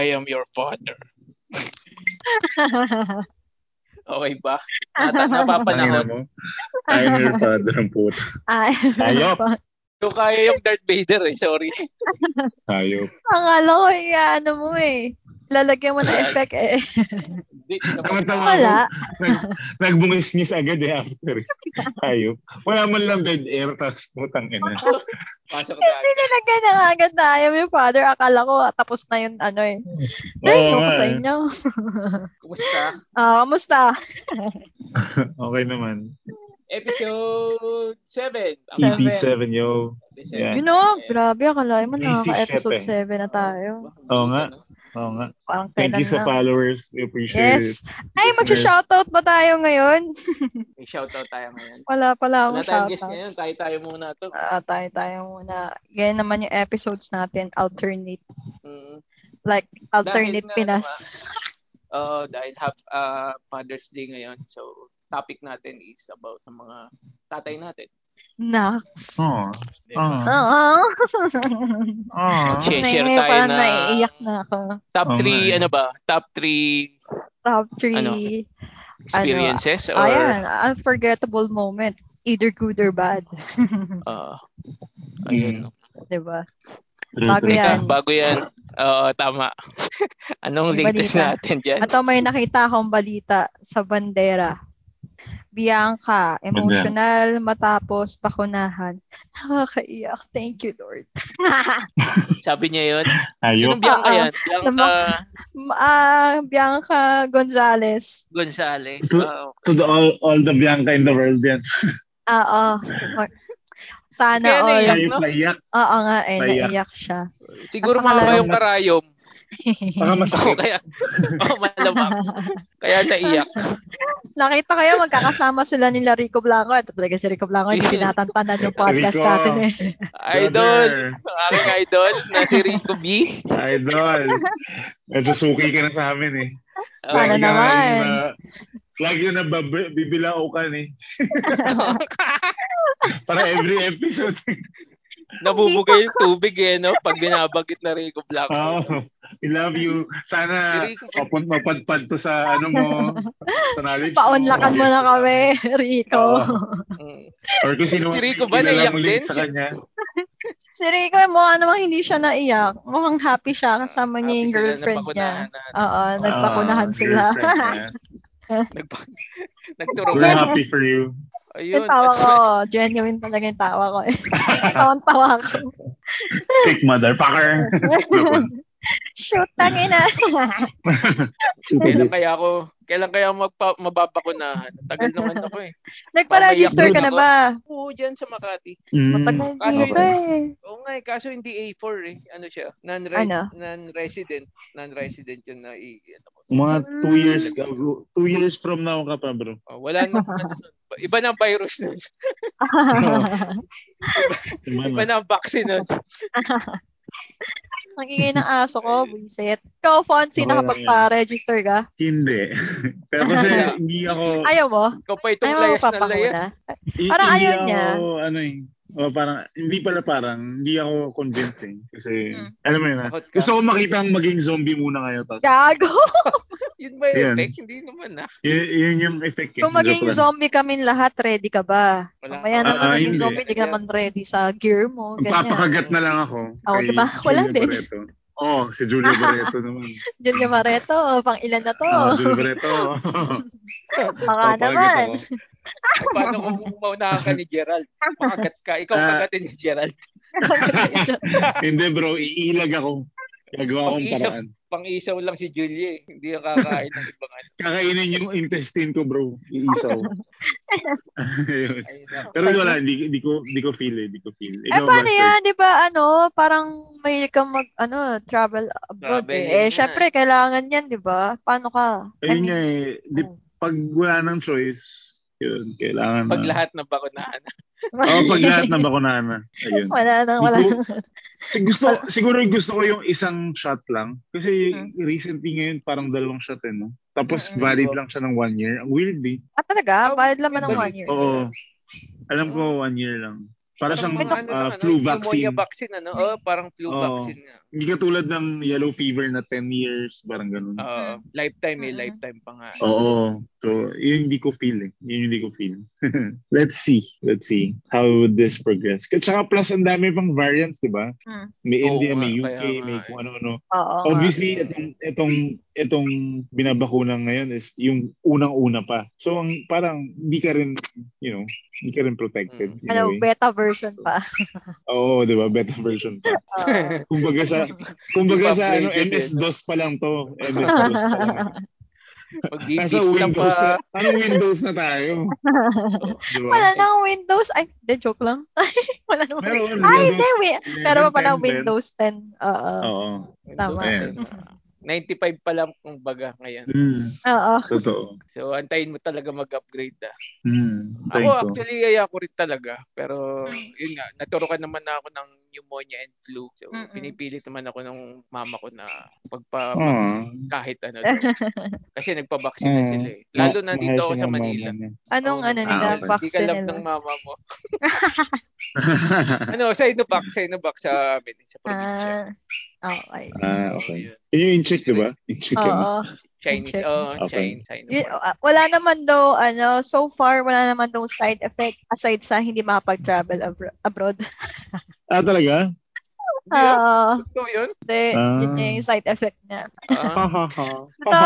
I am your father. Okay ba? Nata- napapanahon. mo. I am your father ang puta. Ay, Ayop. Yung kaya yung Darth Vader eh, sorry. Hayop. Akala ko, ano mo eh. Lalagyan mo na effect eh. Tama-tama Wala. Nag, nagbungis-ngis agad eh after. Hayop. Wala man lang bed air, tapos putang ina. Pasok na. Hindi nilagyan na agad na am your father. Akala ko tapos na yung ano eh. Ko nga sa eh. inyo. Kumusta? Ah, kamusta? Okay naman. Episode 7. EP7, yo. Yeah. You know, grabe, akalain mo Easy nakaka-episode shit 7 na tayo. Oo nga. Oo nga. Parang Thank you sa na. followers. We appreciate it. Yes. Ay, mag-shoutout ba tayo ngayon? May shoutout tayo ngayon. Wala pala Wala akong tayong guest shoutout. ngayon. Tayo-tayo muna to. Ah, tayo tayo muna. Yan naman yung episodes natin, alternate. Mm. Like, alternate Dahil na Pinas. Uh, dahil have uh, Father's Day ngayon. So, topic natin is about ng mga tatay natin. Nax. Oh. Diba? Oo. Oh. Oh. Share Ngayon, tayo parang na- naiiyak na ako. Top Oo 3, nga eh. ano ba? Top 3 Top 3. Ano? experiences? or, Ayan, unforgettable moment. Either good or bad. uh, ayun. diba? True, Bago true. yan. Teka, bago yan. Oo, tama. Anong May latest balita. natin dyan? At may nakita akong balita sa bandera. Bianca, emotional matapos bakunahan. Nakakaiyak. Thank you, Lord. Sabi niya yun. Ayop. Sino Bianca Ah, ah. yan? Bianca Ah, Bianca Gonzalez. Gonzales. To- Oo. To the all, all the Bianca in the world yan. Oo. Sana Kaya all. naiyak, Ayop no? Oo nga eh, Naiyak. naiyak siya. siguro kalaro? yung karayom. Baka masakit. kaya, oh, malamang. Kaya naiyak. Nakita ko yun, magkakasama sila nila Rico Blanco. Ito talaga si Rico Blanco, hindi tinatantanan yung podcast Rico. natin eh. Idol. Aking idol na si Rico B. Idol. Medyo suki ka na sa amin eh. Oo. Paano naman? Na, lagi na bab- bibilao ka eh. Para every episode. Nabubugay yung tubig eh, no? Pag binabagit na Rico Blanco. Oh, we love you. Sana Si Rico. papun mapadpad to sa ano mo. Sa knowledge Paunlakan mo na kami, Rico. Mm. Or kung sino Si Rico ba naiyak din? sa kanya. Si Rico, mukha namang hindi siya naiyak. Mukhang happy siya kasama niya yung girlfriend niya. Oo, nagpakunahan Ah, sila. Nagpa- Nagturo We're happy for you. Ayun. yung tawa ko, genuine talaga yung tawa ko. eh. Tawang-tawa ko. Fake motherfucker. Shoot, tangina. Kailan kaya ako, kailan kaya magpa, mababakunahan? Tagal naman ako eh. Nagpa-register ka na ba? Oo, dyan sa Makati. Mm. Matagal Kaso ba eh. Oo nga eh, kaso hindi A4 eh. Ano siya? Non Ano? non-resident. Non-resident yun na i ano ko. Mga two Mm. years ago, two years from now ka pa bro. Oh, wala na ano. Iba na ang virus nun. Diba Iba na? na ang vaccine nun. Ang ingay ng aso ko, buisit. Ikaw, Okay lang nakapagpa-register ka? Hindi. Pero kasi hindi ako Ayaw mo? Ikaw pa itong Ayaw layas na layas. i- Parang ayaw ako, niya. ano eh. o parang hindi pala parang hindi ako convincing kasi Mm. alam mo yun ah. Takot ka. Gusto ko makita ang maging zombie muna kayo tapos Gago! Yun ba yung Yan. effect? Hindi naman ah. y- yun yung effect. Kung maging zombie kami lahat, ready ka ba? Wala. Mamaya naman Ah, naging hindi. zombie, di ka naman ready sa gear mo. Ganyan. Magpapakagat na lang ako. Oo, kay diba? Wala din. Barreto. Oo, si Julia Barreto naman. Julia Mareto, pang ilan na to? Ah, Julia Barreto. Baka Papakagat naman. ako. Ay, paano kung maunahan ka ni Gerald? Makagat ka. Ikaw Ah. kagatin ni Gerald. Hindi bro, iilag ako. Gagawa akong paraan. Pang-isaw lang si Julie eh. Hindi yung kakain ng ibang ano. Kakainin yung intestine ko bro. Iisaw. Ayun. Pero wala, hindi, hindi ko, hindi ko feel eh. Hindi ko feel. Eh, Ikaw, paano Master? yan? Di ba, ano, parang may kang mag, ano, travel abroad Traveling eh. Eh, na. syempre, kailangan yan, di ba? Paano ka? I Ayun mean, nga eh. Di, oh. pag wala ng choice, yun, kailangan Pag na. lahat na bakunahan. Oo, pag lahat na bakunahan na. Ayun. wala nang, wala Sig- gusto, siguro gusto ko yung isang shot lang. Kasi Mm. recently ngayon, parang dalawang shot eh, no? Tapos Mm-mm. valid lang siya ng one year. Ang weird eh. Ah, talaga? Oh, Bayad naman ng balik. one year. Oo. Alam ko one year lang. Para siyang mga ano ah, lang, ano, flu Pneumonia vaccine. vaccine, ano? Oh, parang flu Oo. vaccine nga. Hindi katulad ng yellow fever na 10 years, parang ganun. Oo, lifetime eh, Mm. lifetime pa nga. Oo. So, yun hindi ko feel eh. Yun hindi ko feel. Let's see. Let's see how this progress. Kasi saka plus ang dami pang variants, di ba? Mm. May India, may UK, may eh. kung ano-ano. Oo. nga. Obviously, itong, itong, itong binabakunan ngayon is yung unang-una pa. So, ang parang hindi ka rin, you know, hindi ka rin protected. Mm. Ano, way. beta version pa. Oo, di ba? Beta version pa. Kumbaga sa, kumbaga sa ano, eh? MS-DOS pa lang to. MS-DOS pa lang. Nasa Windows pa. na, anong Windows na tayo? Di ba? Wala nang Windows. Ay, de, joke lang. Wala nang Meron, Ay, Windows hindi. wi- Pero pa pala 11, 10. Windows 10. Oo. Oo. Tama. Ayan. 95 pa lang kung baga ngayon. Mm, Oo. totoo. So, antayin mo talaga mag-upgrade ah. Mm, Ako, actually, ay ako rin talaga. Pero, Mm. yun nga, naturukan naman na ako ng pneumonia and flu. So, Mm-mm. pinipilit naman ako ng mama ko na Ah. magpa-vaccine kahit ano. Kasi nagpa-vaccine na Ah. sila eh. Lalo na dito ako sa Manila. Anong Oo, ano Ah, nila? ka Vaccine nila? ng mama mo. ano, sa Inovac, sa amin, sa probinsya. Ah, okay. ah, okay. yun. Yun yung in-check, di ba? In-check. Oo. Chinese, Check. oh, Okay. Y- Sinovac. ah, wala naman daw, ano, so far, wala naman daw side effect aside sa hindi makapag-travel abro- abroad. Ah, talaga? Hindi ah, Oo. totoo yun. Hindi, yun Ah. yung side effect niya. Ah, Ha, ha, ha. So,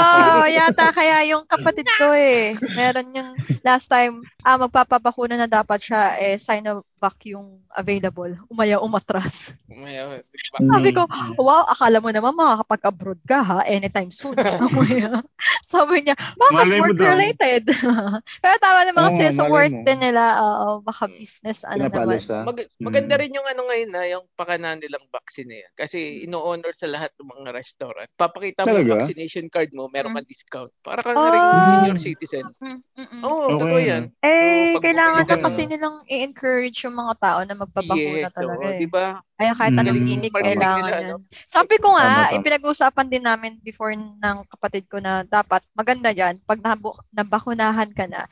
yata kaya yung kapatid ko eh. Meron yung last time, ah, magpapabakuna na dapat siya, eh, Sinovac yung available. Umaya umatras. may, uh, Sabi ko, Mm. wow, akala mo naman makakapag-abroad ka ha, anytime soon. Umaya. Sabi niya, bakit Malay mo daw. work-related? Pero tama naman Oo kasi sa malay work mo. din nila, oo, baka business, ano Pinapalo naman. siya. Mag- maganda Mm. rin yung ano ngayon na yung pakana nilang vaccine na yan. Kasi ino-honor sa lahat ng mga restaurant. Papakita mo yung Talaga? vaccination card mo, meron Mm. kang discount. Para ka na rin senior citizen. Mm, mm, mm. Oo, Okay totoo yan. Eh, So, kailangan na ka kasi nilang i-encourage yung mga tao na magpabakuna Yes, talaga oo, eh. di ba? Kaya kahit anong Galing gimmick, kailangan nila, yan. no? Sabi ko nga, Tama, tama. ipinag-usapan din namin before ng kapatid ko na dapat maganda yan, pag nabu- nabakunahan ka na,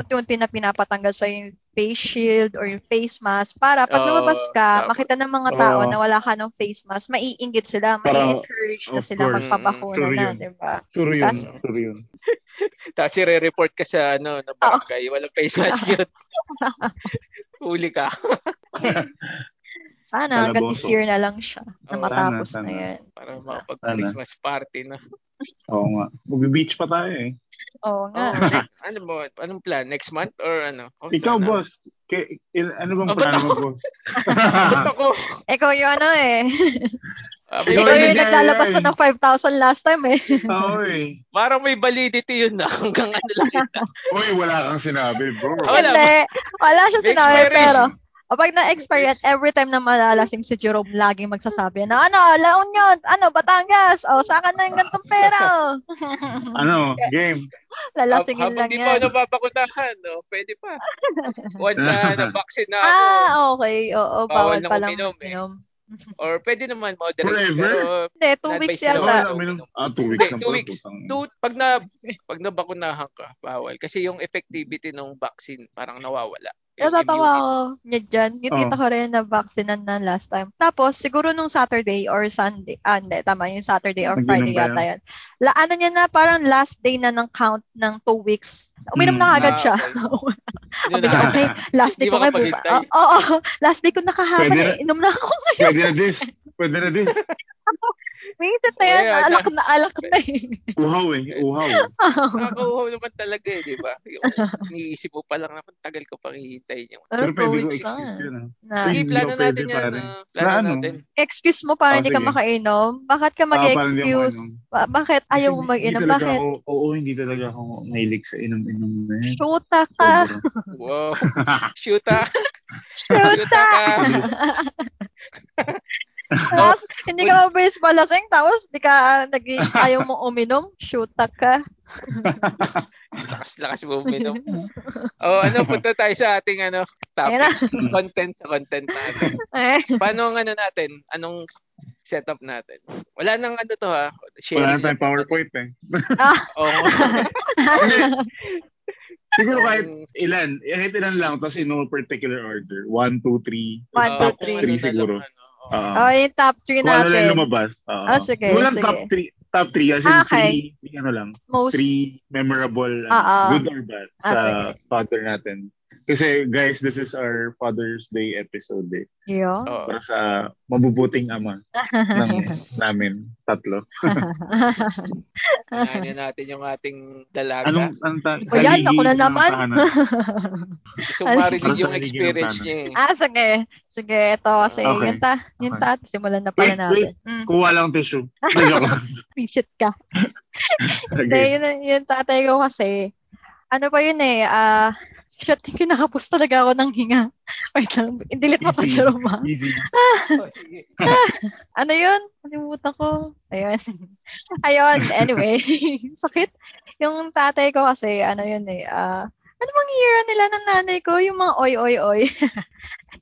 unti-unti na pinapatanggal sa yung face shield or yung face mask para pag lumabas ka, tama. makita ng mga tao Oo. na wala ka ng face mask, maiinggit sila, Parang, mai-encourage na sila course. magpabakuna Sure na, di ba? Sure yun. Tas- Sure yun. Tapos i-report ka sa ano, na barangay. Walang face mask yun. Huli ka. Sana hanggang this Kalaboso. year na lang siya na Oo. matapos Sana, na sana. yan. Para makapag-Christmas party na. Oo nga. Magbe-beach pa tayo eh. Oo nga. Oh, ano mo? Anong plan? Next month or ano? Oh, Ikaw, sana. boss. Ke, il- ano bang Oh, ba't plano mo, boss? Ba't ako? Ikaw yung ano eh. Ah, Ikaw yung yung naglalabas na ng 5,000 last time eh. Oo eh. Parang may validity yun na. Hanggang ano lang yun na. Uy, wala kang sinabi, bro. Ah, wala Hindi. Wala siya sinabi pero kapag na-expire yan, every time na malalasing si Jerome, laging magsasabi na, ano, La Union, ano, Batangas, o, sa akin na yung gantong pera. Ano, game. Lalasingin Habang lang di pa ako yan. nababakutahan, no? pwede pa. Once na na-vaccine na ako, Ah, okay. Oo, Bawal bawal na palang uminom eh. or pwede naman moderate. Forever? Pero, Hindi, two weeks yata. Ah, two hindi, weeks lang two weeks. Two, pag na pag nabakunahan ka, bawal. Kasi yung effectivity ng vaccine parang nawawala. Yung Natatawa ako niya dyan. Yung tita Oh. ko rin na vaccinated na last time. Tapos, siguro nung Saturday or Sunday, ah, hindi, tama, yung Saturday or Friday yata yan. La, ano niya na, parang last day na ng count ng two weeks. Uminom Hmm. na agad Ah, siya. okay. Sabi niya, okay, last day Hindi ko makapaghintay. Oo, oo, last day ko nakahapon. Pwede na- eh. Inom na ako ngayon. Pwede na this. Pwede na this. Minsan na yan, Oh, yeah, alak na alak na eh. Uhaw eh. Uhaw. Nakakauhaw naman talaga eh, di ba? Yung iniisip mo pa lang na tagal ko pang hihintayin yung Pero Pero pwede ko excuse na. yun ah. na Sige, plano natin yan. ah. plano Na ano? natin. excuse mo para Oh, hindi ka makainom? Bakit ka Ah, mag-excuse? Ba- bakit ayaw mo mag-inom? Bakit? Ako, oo, hindi talaga ako mahilig sa inom-inom na yan. Shoota ka. Wow. Shoota. Shoota. Shoota ka. Tapos, hindi ka mabilis palasing, tapos di ka nag ayaw mo uminom, shoota ka. Lakas-lakas mo uminom. Oh, ano, punta tayo sa ating ano, topic. content sa content natin. Paano ang ano natin? Anong setup natin? Wala nang ano to ha. Wala Sharing na tayong. PowerPoint eh. ah, Oo. Siguro kahit ilan, kahit ilan lang, tapos in no particular order. One, two, three. One, two, kung three. ano lang, siguro. ano, Oo. Oh, yung top 3 Kung ano lang natin. lumabas. Oo. Ah, sige, Walang sige. top 3. Top 3 as in Ah, okay. three, ano lang. Most, Three memorable, ah. good or bad Ah, sa sige. father natin. Kasi guys, this is our Father's Day episode eh. yun. Oo. Para sa mabubuting ama ng namin, tatlo. Unahin natin yung ating dalaga. Anong, anong ta- O yan, ako na naman. ko marinig yung experience niya eh. ah, sige. Sige, ito kasi Okay. yung ta, Okay. ta, simulan na pala Wait, natin. Mm, Kuha lang tissue. Visit ka. Hindi, Okay. yun, yung tatay ko kasi, ano pa yun eh, ah, shit, kinakapos talaga ako ng hinga. Wait lang, delete mo pa siya, Roma. Easy. Oh, sige. Ano yun? Kalimutan ko. Ayun. Ayun, anyway. Sakit. Yung tatay ko kasi, ano yun eh, ah, ano bang hero nila ng nanay ko? Yung mga oy, oy, oy.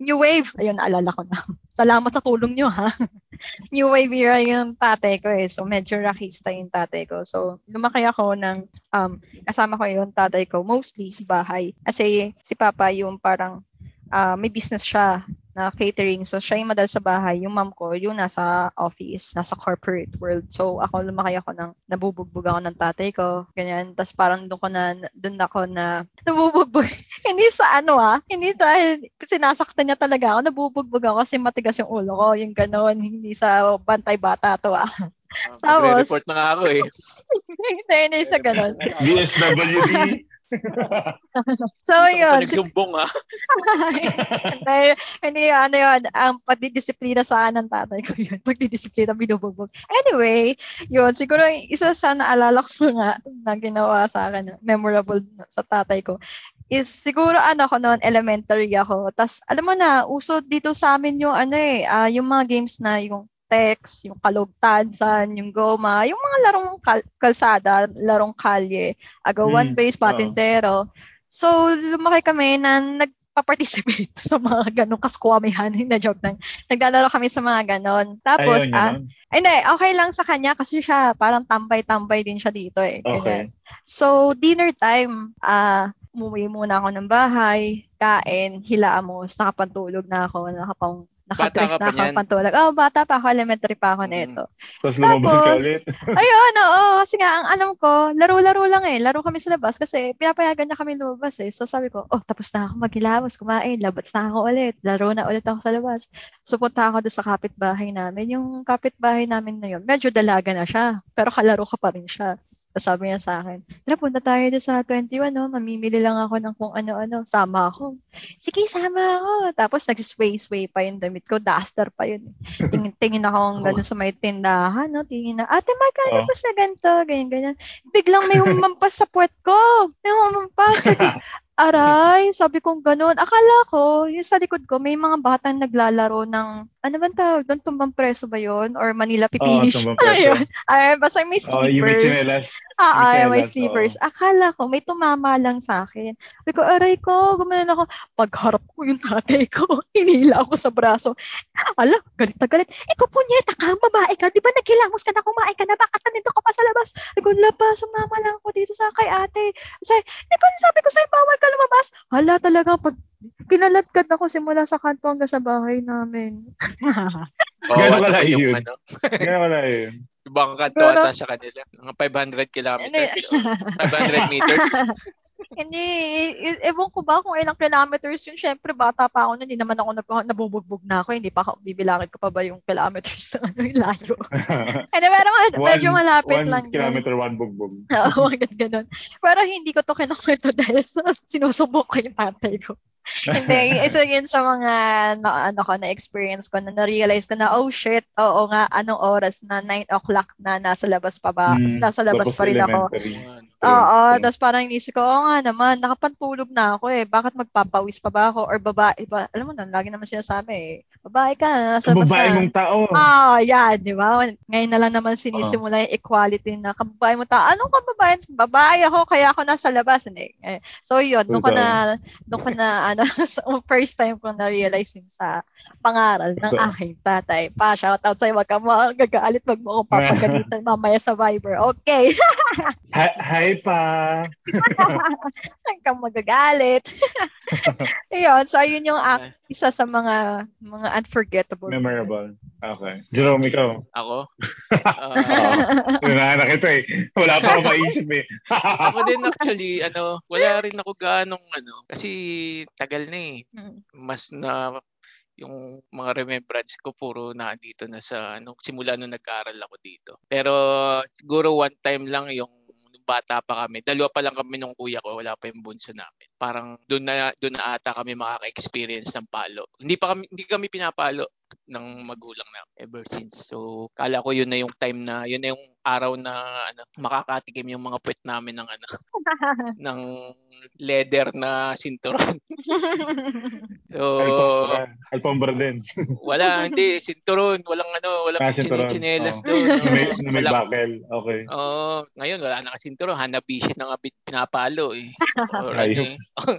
New Wave. Ayun, naalala ko na. Salamat sa tulong nyo, ha? New Wave era yung tatay ko eh. So, medyo rockista yung tatay ko. So, lumaki ako ng, um, kasama ko yung tatay ko, mostly sa bahay. Kasi si Papa yung parang, ah, may business siya na catering. So, siya yung madal sa bahay. Yung mom ko, yung nasa office, nasa corporate world. So, ako lumaki ako ng, nabubugbog ako ng tatay ko. Ganyan. Tapos parang doon ko na, doon ako na, nabubugbog. hindi sa ano ah, hindi dahil sinasaktan niya talaga ako. Nabubugbog ako kasi matigas yung ulo ko. Yung ganon. Hindi sa bantay bata to ah. Tapos- Magre-report na nga ako eh. hindi, hindi sa ganon. DSWD. So, yun. nagsumbong ah. hindi, hindi, ano yun, ang pagdidisiplina sa ng tatay ko yun. Pagdidisiplina, binubugbog. Anyway, yun, siguro yung isa sa naalala ko nga na ginawa sa akin, memorable sa tatay ko, is siguro ano ko noon, elementary ako. Tapos, alam mo na, uso dito sa amin yung ano eh, ah, yung mga games na yung text, yung kalugtansan, yung goma, yung mga larong kal- kalsada, larong kalye, agawan Mm, base, patintero. So, lumaki kami na nagpa-participate sa mga ganong kaskwamihan. Hindi, joke lang. Naglalaro kami sa mga ganon. Tapos, Ayun, ah, ay, hindi, okay lang sa kanya kasi siya parang tambay-tambay din siya dito eh. Okay. Ganyan. So, dinner time, ah, umuwi muna ako ng bahay, kain, hilaamos, nakapantulog na ako, nakapang nakadress na pa ako pantulog. Oh, bata pa ako, elementary pa ako Mm. nito. Tapos lumabas ka ulit. Ayun, oo. Kasi nga, ang alam ko, laro-laro lang eh. Laro kami sa labas kasi pinapayagan niya kami lumabas eh. So sabi ko, oh, tapos na ako maghilamos, kumain, labas na ako ulit. Laro na ulit ako sa labas. So punta ako doon sa kapitbahay namin. Yung kapitbahay namin na yun, medyo dalaga na siya. Pero kalaro ka pa rin siya. Tapos sabi niya sa akin, tara, punta tayo doon sa 21, no? Mamimili lang ako ng kung ano-ano. Sama ako. Sige, sama ako. Tapos nagsisway-sway pa yung damit ko. Duster pa yun. Tingin, tingin ako gano'n sa may tindahan, no? Tingin na, ate, magkano Oh. po sa ganito? Ganyan, ganyan. Biglang may humampas sa puwet ko. May humampas. Sabi, aray, sabi kong gano'n. Akala ko, yung sa likod ko, may mga batang naglalaro ng, ano ba tawag doon? Tumbang preso ba yun? Or Manila Oo, Pipinish? tumbang preso. Ay, basta may Oh, yung may sleepers. chinelas. Ah, May ay, may sleepers. Akala ko, may tumama lang sa akin. Sabi ko, aray ko, gumanon ako. Pagharap ko yung tatay ko, hinila ako sa braso. Ala, galit na galit. Ikaw po niya, ka, babae ka. Di ba naghilamos ka na, kumain ka na, bakit nandito ka pa sa labas? Sabi ko, laba, sumama lang ako dito sa kay ate. Sabi, di ba sabi ko sa'yo, bawal ka lumabas? Hala, talaga, pag kinaladkad ako simula sa kanto hanggang sa bahay namin. Oo, Gano'n ano kalayo yung yun? ano. Kaya wala yun. Ibang kanto Pero- ata sa kanila. Mga 500 kilometers. Hindi. 500 meters. Hindi, e- ewan ko ba kung ilang kilometers yun. Siyempre, bata pa ako hindi naman ako nag- nabubugbog na ako. Hindi pa ako, bibilangin ko pa ba yung kilometers na ano, yung layo. Hindi, pero med- medyo malapit one lang yun. kilometer, one bugbog. Oo, agad ganun. Pero hindi ko to kinukwento dahil sa sinusubok ko yung tatay ko. Hindi, isa yun sa mga na, ano ko, na-experience ko na na-realize ko na, oh shit, oo nga, anong oras na 9 o'clock na nasa labas pa ba? Mm, nasa labas pa rin ako. elementary. Oo, True. tapos parang inisip ko, oo nga naman, nakapantulog na ako eh. Bakit magpapawis pa ba ako? Or babae ba? Alam mo na, lagi naman sinasabi eh. Babae ka, nasa Kababae mong tao. Ah, yan, di ba? Ngayon na lang naman sinisimula yung equality na kababae mo ta. Anong kababae? Babae ako, kaya ako nasa labas. Hindi. Eh, So, yun, doon ko na, doon ko na, ano, sa first time ko na-realize sa pangaral ng Totoo. aking tatay. Pa, shout out sa'yo, wag ka magagalit, wag mo akong papagalitan mamaya sa Viber. Okay. Hi, hi pa. Huwag kang magagalit. Ayun, so ayun yung act, isa sa mga mga unforgettable. Memorable. Okay. Jerome, ikaw. Ako? Ah, Hinahanap kita eh. Wala pa ako maisip eh. ako din actually, ano, wala rin ako gaanong ano, kasi tagal na eh. Mm. Mas na yung mga remembrance ko puro na dito na sa ano simula nung nag-aaral ako dito. Pero siguro one time lang yung bata pa kami. Dalawa pa lang kami nung kuya ko, wala pa yung bunso namin. Parang doon na doon na ata kami makaka-experience ng palo. Hindi pa kami hindi kami pinapalo ng magulang na ever since. So, kala ko yun na yung time na yun na yung araw na ano, makakatikim yung mga puwet namin ng ano ng leather na sinturon. so, Alpombra. Alpombra din. wala, hindi, sinturon, walang ano, walang Ah, sinturon. chinelas Oo. doon. May, may Walang- buckle. Okay. Oo, ngayon wala na kasi sinturon, hanabishi na nga bit- pinapalo eh. Or ano eh.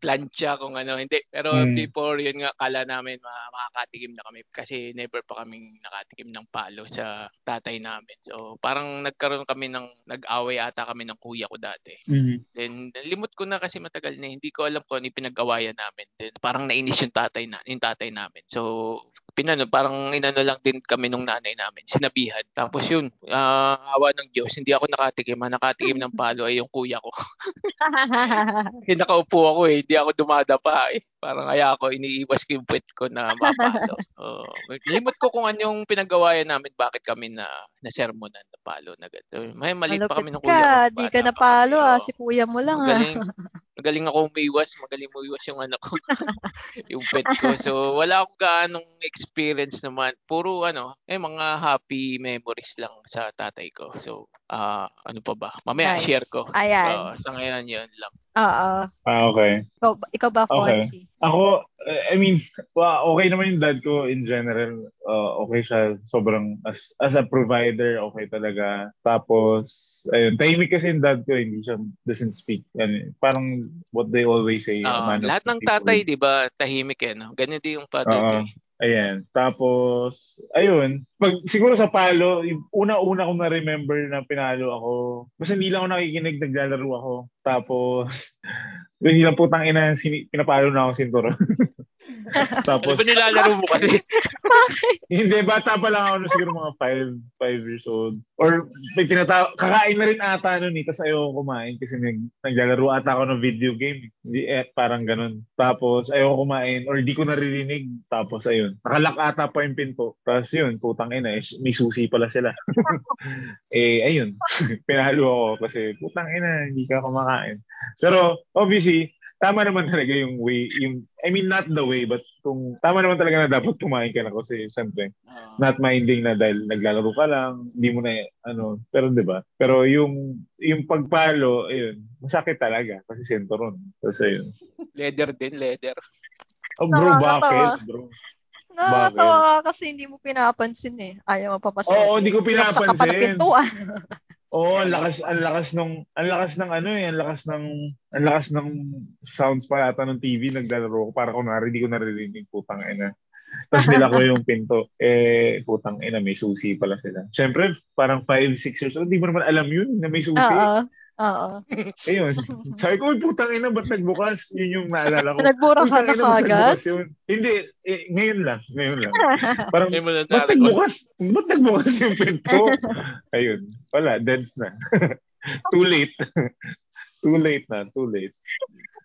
plancha kung ano, hindi. Pero Hmm. before yun nga, kala namin ma- makakatikim na kami kasi never pa kaming nakatikim ng palo sa tatay namin. So parang nagkaroon kami ng, nag-away ata kami ng kuya ko dati. Mhm. Then, limot ko na kasi matagal na. Hindi ko alam kung ano yung pinag-awayan namin. Then, parang nainis yung tatay, na, yung tatay namin. So, pinano, parang inano lang din kami nung nanay namin. Sinabihan. Tapos yun, ah, awa ng Diyos, hindi ako nakatikim. Ang nakatikim ng palo ay yung kuya ko. Kasi nakaupo ako eh. Hindi ako dumadapa eh. Parang kaya ako, iniiwas ko yung puwet ko na mapalo. Oh, limot ko kung ano yung pinag-awayan namin. Bakit kami na nasermonan na palo na gano'n. May maliit pa kami ng kuya ko. ka, di ka napalo ah. Si kuya mo lang ah. Magaling. Magaling ako umiwas. Magaling umiwas yung ano ko. yung pet ko. So, wala akong gaanong experience naman. Puro ano, eh, mga happy memories lang sa tatay ko. So, ah ano pa ba? Mamaya Nice. share ko. Ayan. Oo, sa ngayon yun lang. Oo. Ah, okay. Ikaw, ikaw ba, Okay. Fonzie? Ako, uh, I mean, wa- okay naman yung dad ko in general. Uh, okay siya. Sobrang, as, as a provider, okay talaga. Tapos, ayun, tahimik kasi yung dad ko, hindi siya, doesn't speak. Ano, parang what they always say. of lahat ng tatay, di ba, tahimik eh. No? Ganyan din yung father ko. Ayan. Tapos, ayun. Pag, siguro sa palo, yung una-una kong na-remember na pinalo ako. Basta hindi lang ako nakikinig, naglalaro ako. Tapos, hindi lang putang ina, pinapalo na ako sinturon. Ano Tapos, ba nilalaro mo kasi? hindi, bata pa lang ako no, siguro mga 5, 5 years old. Or, may tinata- kakain na rin ata nun eh, tapos ayaw kumain kasi nag, naglalaro ata ako ng video game. Hindi, eh, parang ganun. Tapos, ayaw kumain or di ko naririnig. Tapos, ayun, nakalak ata pa yung pinto. Tapos yun, putang ina, eh, may susi pala sila. eh, ayun, pinalo ako kasi putang ina, hindi ka kumakain. Pero, obviously, tama naman talaga yung way, yung, I mean, not the way, but kung tama naman talaga na dapat kumain ka na kasi, syempre, Oo. not minding na dahil naglalaro ka lang, hindi mo na, ano, pero 'di ba? Pero yung, yung pagpalo, ayun, masakit talaga kasi sentoron. Tapos ayun. leather din, leather. Oh, bro, bakit? Bro. Nakakatawa ka kasi hindi mo pinapansin eh. Ayaw mo papasok. Oo, hindi ko Binuksan ka pa ng pinapansin. Oo, ang lakas, ang lakas nung, ang lakas ng ano eh, ang lakas ng, ang lakas ng sounds pa yata ng TV naglalaro ko para kunwari di ko naririnig putang ina. Tapos nila ko yung pinto. Eh, putang ina, may susi pala sila. Siyempre, parang 5, 6 years old, di mo naman alam yun na may susi. Oo. Oo. Ayun. Sabi ko, "Uy, putang ina, ba't nagbukas? Yun yung naalala ko. Nagbura ka na kagad? Hindi, eh, ngayon lang. Ngayon lang. Parang, ba't nagbukas? Ba't nagbukas yung pinto? Ayun. Wala, deads na. too late. too late na, too late.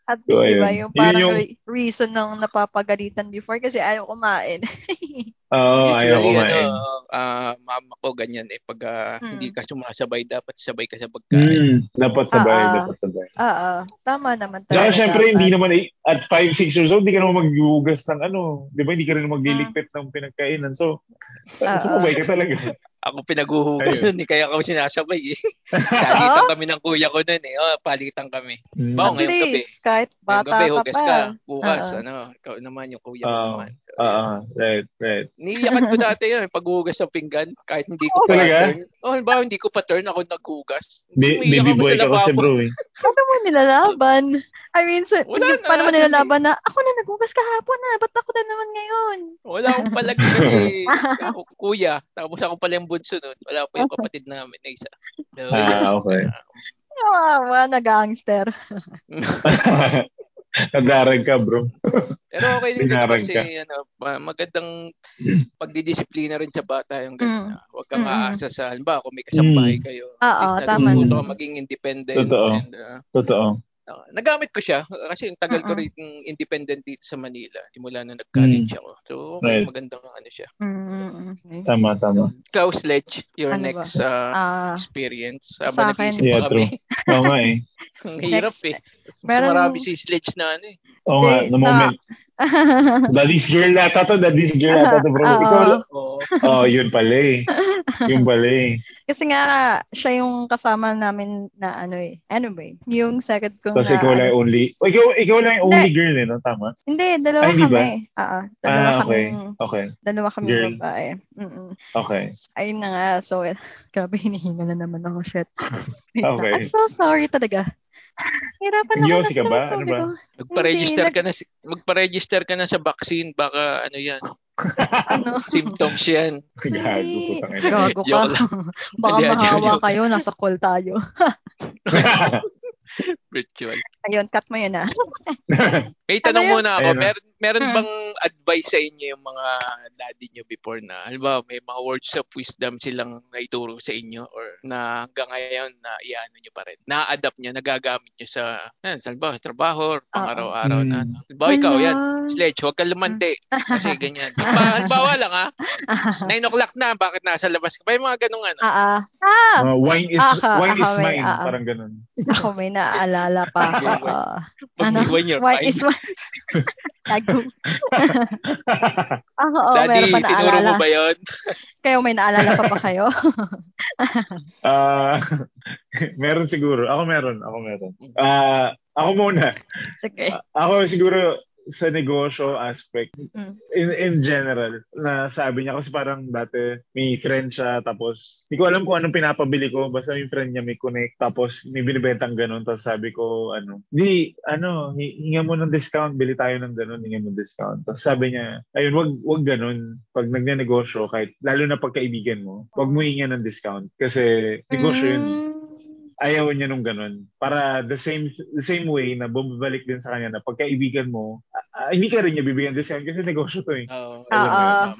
At So, least, di ba, yung Yun parang yung- re- reason ng napapagalitan before kasi ayaw kumain. Oo, ayaw Usually, kumain. ano, ah, mama ko ganyan eh. Pag ah, Mm. hindi ka sumasabay, dapat sabay ka sa pagkain. Hmm, dapat sabay, Ah, ah. dapat sabay. Oo. Tama naman Saka talaga. syempre, dapat. hindi naman, eh, at 5, 6 years old, hindi ka naman maghugas ng ano, di ba, hindi ka rin Ah. magliligpit ng pinagkainan. So, Oo. sumabay ka talaga. Ako pinaghuhugas Ayun. nun eh, kaya ako sinasabay eh. Palitan kami ng kuya ko nun eh. Oh, palitan kami. Hmm. Bao, At ngayong gabi. least, kahit Ngayong bata gabi, ka hugas pa. ka. Bukas, Oo. ano, ikaw naman yung kuya ko Oo. naman. So, Oo, right, right. Niiyakan ko dati yun, paghuhugas ng pinggan, kahit hindi ko Oh, pa Talaga? turn. Oh, ba hindi ko pa turn, ako naghugas. Ba- baby boy sa ka kasi bro eh. Paano mo nilalaban? I mean, so, Wala hindi, na, paano mo nilalaban na, ako na naghugas kahapon na, ba't ako na naman ngayon? Wala akong palagi kasi ako, kuya. Tapos ako pala yung bunso nun. Wala pa yung kapatid namin na isa. So, Ah, okay. Kawawa na gangster. Nadarag ka, bro. Pero okay din kasi ka. ano, ma- magandang pagdidisiplina rin sa bata yung ganun. Mm. na Huwag kang Mm-mm. aasa sa, halimbawa kung may kasambahay Mm. kayo. Oo, tama natututo ka maging independent. Totoo. And, uh, Totoo. Uh, nagamit ko siya kasi yung tagal ko Mm-mm. rin independent dito sa Manila. Simula na nag-college ako. So, okay, Right. magandang ano siya. Mm-mm. Tama, tama. Ikaw, Sledge, your Ano ba? next uh, Ah, experience. Sa Habang akin- Yeah, kami. Oo nga eh. Ang hirap Next, eh. Mas meron- marami si Sledge na ano eh. Oo nga, Hindi, the moment. Daddy's girl yata to, daddy's girl yata to, bro. Oo. Ikaw, Oo. oh, yun pala eh. Yun pala eh. Kasi nga, siya yung kasama namin na ano eh. Anyway, yung second kong Tapos na, ikaw lang ano, yung only, oh, ikaw, ikaw lang yung only Hindi. girl eh, no? Tama? Hindi, dalawa Ay, hindi ba? kami. Oo, dalawa Ah, okay. kaming, Okay. dalawa kami Girl. babae. Mm-mm. Okay. Ayun na nga, so, grabe, hinihinga na naman ako, shit. Okay. I'm so sorry talaga. Hirapan ako na ka ba? sa Ano ba? ko. Magpa-register ka na si- magpa-register ka na sa vaccine baka ano 'yan, Ano? symptoms 'yan. Gago, Hindi. putang ina. Gago ka. Baka mahawa kayo, nasa call tayo. Virtual. Ayun, cut mo yun ah. May Ano tanong yun? muna ako, Ayun na. meron meron Hmm. bang advice sa inyo yung mga daddy nyo before na halimbawa may mga words of wisdom silang naituro sa inyo or na hanggang ngayon na iano nyo pa rin. Na-adapt nyo, nagagamit nyo sa yan, sa trabaho or pang-araw-araw na. Ano. Halimbawa ikaw, yan. Sledge, huwag kang lumante. Kasi ganyan. Halimbawa, halimbawa lang ha, 9 o'clock na, bakit nasa labas ka? May mga ganung ano. Ah, ah. Ah, Uh, wine is Aka, wine is mine, ah, ah. parang ganun. ako may naaalala pa ako. Okay, Pag ano? when you're Why fine. is my... Gago. Ako, oo, Daddy, meron pa tinuro mo naalala. ba yun? Kayo, may naalala pa ba kayo? Ah, meron siguro. Ako meron, ako meron. Ah, ako muna. Sige. Ako siguro sa negosyo aspect Mm. in in general na sabi niya kasi parang dati may friend siya tapos hindi ko alam kung anong pinapabili ko basta yung friend niya may connect tapos may binibentang ganun tapos sabi ko ano di ano hi- hinga mo ng discount bili tayo ng ganun hinga mo ng discount tapos sabi niya ayun wag wag ganun pag nagnenegosyo kahit lalo na pag kaibigan mo wag mo hinga ng discount kasi negosyo yun Mm. Ayaw niya nung ganun. Para the same the same way na bumabalik din sa kanya na pagkaibigan mo, ah, hindi ka rin niya bibigyan discount kasi negosyo to eh. Oo. Tama.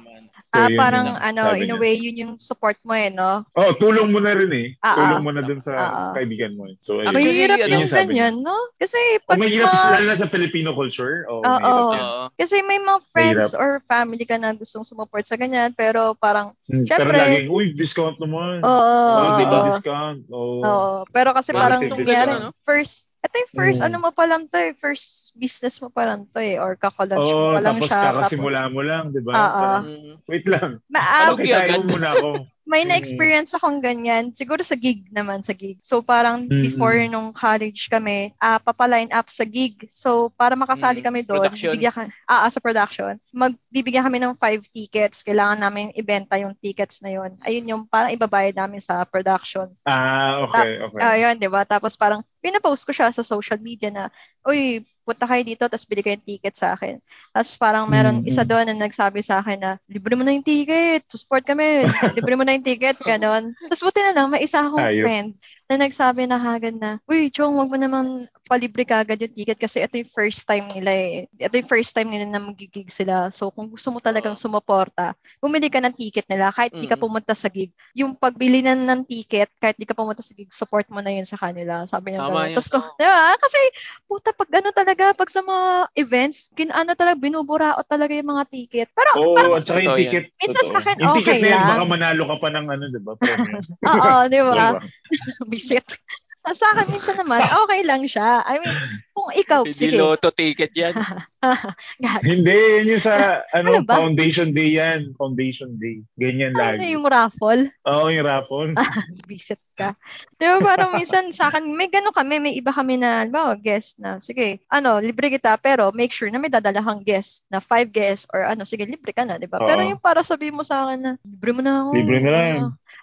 So, ah, yun parang yun ang ano, in a way, yun yung support mo eh, no? Oh, tulong mo na rin eh. Ah, tulong ah. mo na dun sa Ah, ah. kaibigan mo eh. So, ayun. Mahirap ano yung yung ganyan, no? Kasi Oh, pag mahirap mga- lalo na sa Filipino culture. Oh, Oo. mahirap yan. Kasi may mga friends Mahirap. or family ka na gustong sumuport sa ganyan, pero parang, Hmm, Pero Syempre. laging, uy, discount naman. oo, Oh, oo, baby oo. discount. Oh. Oo. Pero kasi Bakit parang yung nangyari, ano? first, ito yung first, Mm. ano mo pa lang to eh, first business mo pa lang to eh, or kakalunch Oh, mo pa lang tapos siya. kakasimula tapos, mo lang, di ba? Oo. Parang, wait lang. Ma- Ano agad? mo muna ako. may Mm. na-experience akong ganyan, siguro sa gig naman, sa gig. So parang Mm-mm. before nung college kami, ah papaline up sa gig. So para makasali Mm, kami doon, production. bibigyan ka, ah, ah, sa production, magbibigyan kami ng five tickets. Kailangan namin ibenta yung tickets na yun. Ayun yung parang ibabayad namin sa production. Ah, okay, okay. Ayun, di ba? Tapos parang pinapost ko siya sa social media na, uy, punta kayo dito, tapos bili kayo ng ticket sa akin. Tapos parang meron Mm, isa doon na nagsabi sa akin na, libre mo na yung ticket, to support kami, libre mo na yung ticket, ganon. Tapos buti na lang, may isa akong Ayop. friend na nagsabi na agad na, uy, Chong, wag mo naman palibre ka agad yung ticket kasi ito yung first time nila eh. Ito yung first time nila na magigig sila. So kung gusto mo talagang sumuporta, bumili ka ng ticket nila kahit di ka pumunta sa gig. Yung pagbili na ng ticket, kahit di ka pumunta sa gig, support mo na yun sa kanila. Sabi niya Tama Tapos ko, oo. di ba? Kasi, puta, pag ano talaga, pag sa mga events, kin ano talaga, binuburaot talaga yung mga ticket. Pero, Oo, parang, at saka yung ticket. Minsan sa akin, yung ticket okay na yun, lang. baka manalo ka pa ng ano, di ba? Oo, di ba? Diba? Ah, Sa akin minsan naman, okay lang siya. I mean, kung ikaw, Hindi sige. loto ticket yan. Hindi, yun yung sa ano, Ano ba? foundation day yan. Foundation day. Ganyan Ano lagi. yung raffle? Oo, yung raffle. Bisit ka. Di ba parang minsan sa akin, may gano'n kami, may iba kami na, ba, guest na, sige, ano, libre kita, pero make sure na may dadala kang guest na five guests or ano, sige, libre ka na, di ba? Pero yung para sabihin mo sa akin na, libre mo na ako. Libre mo na yan.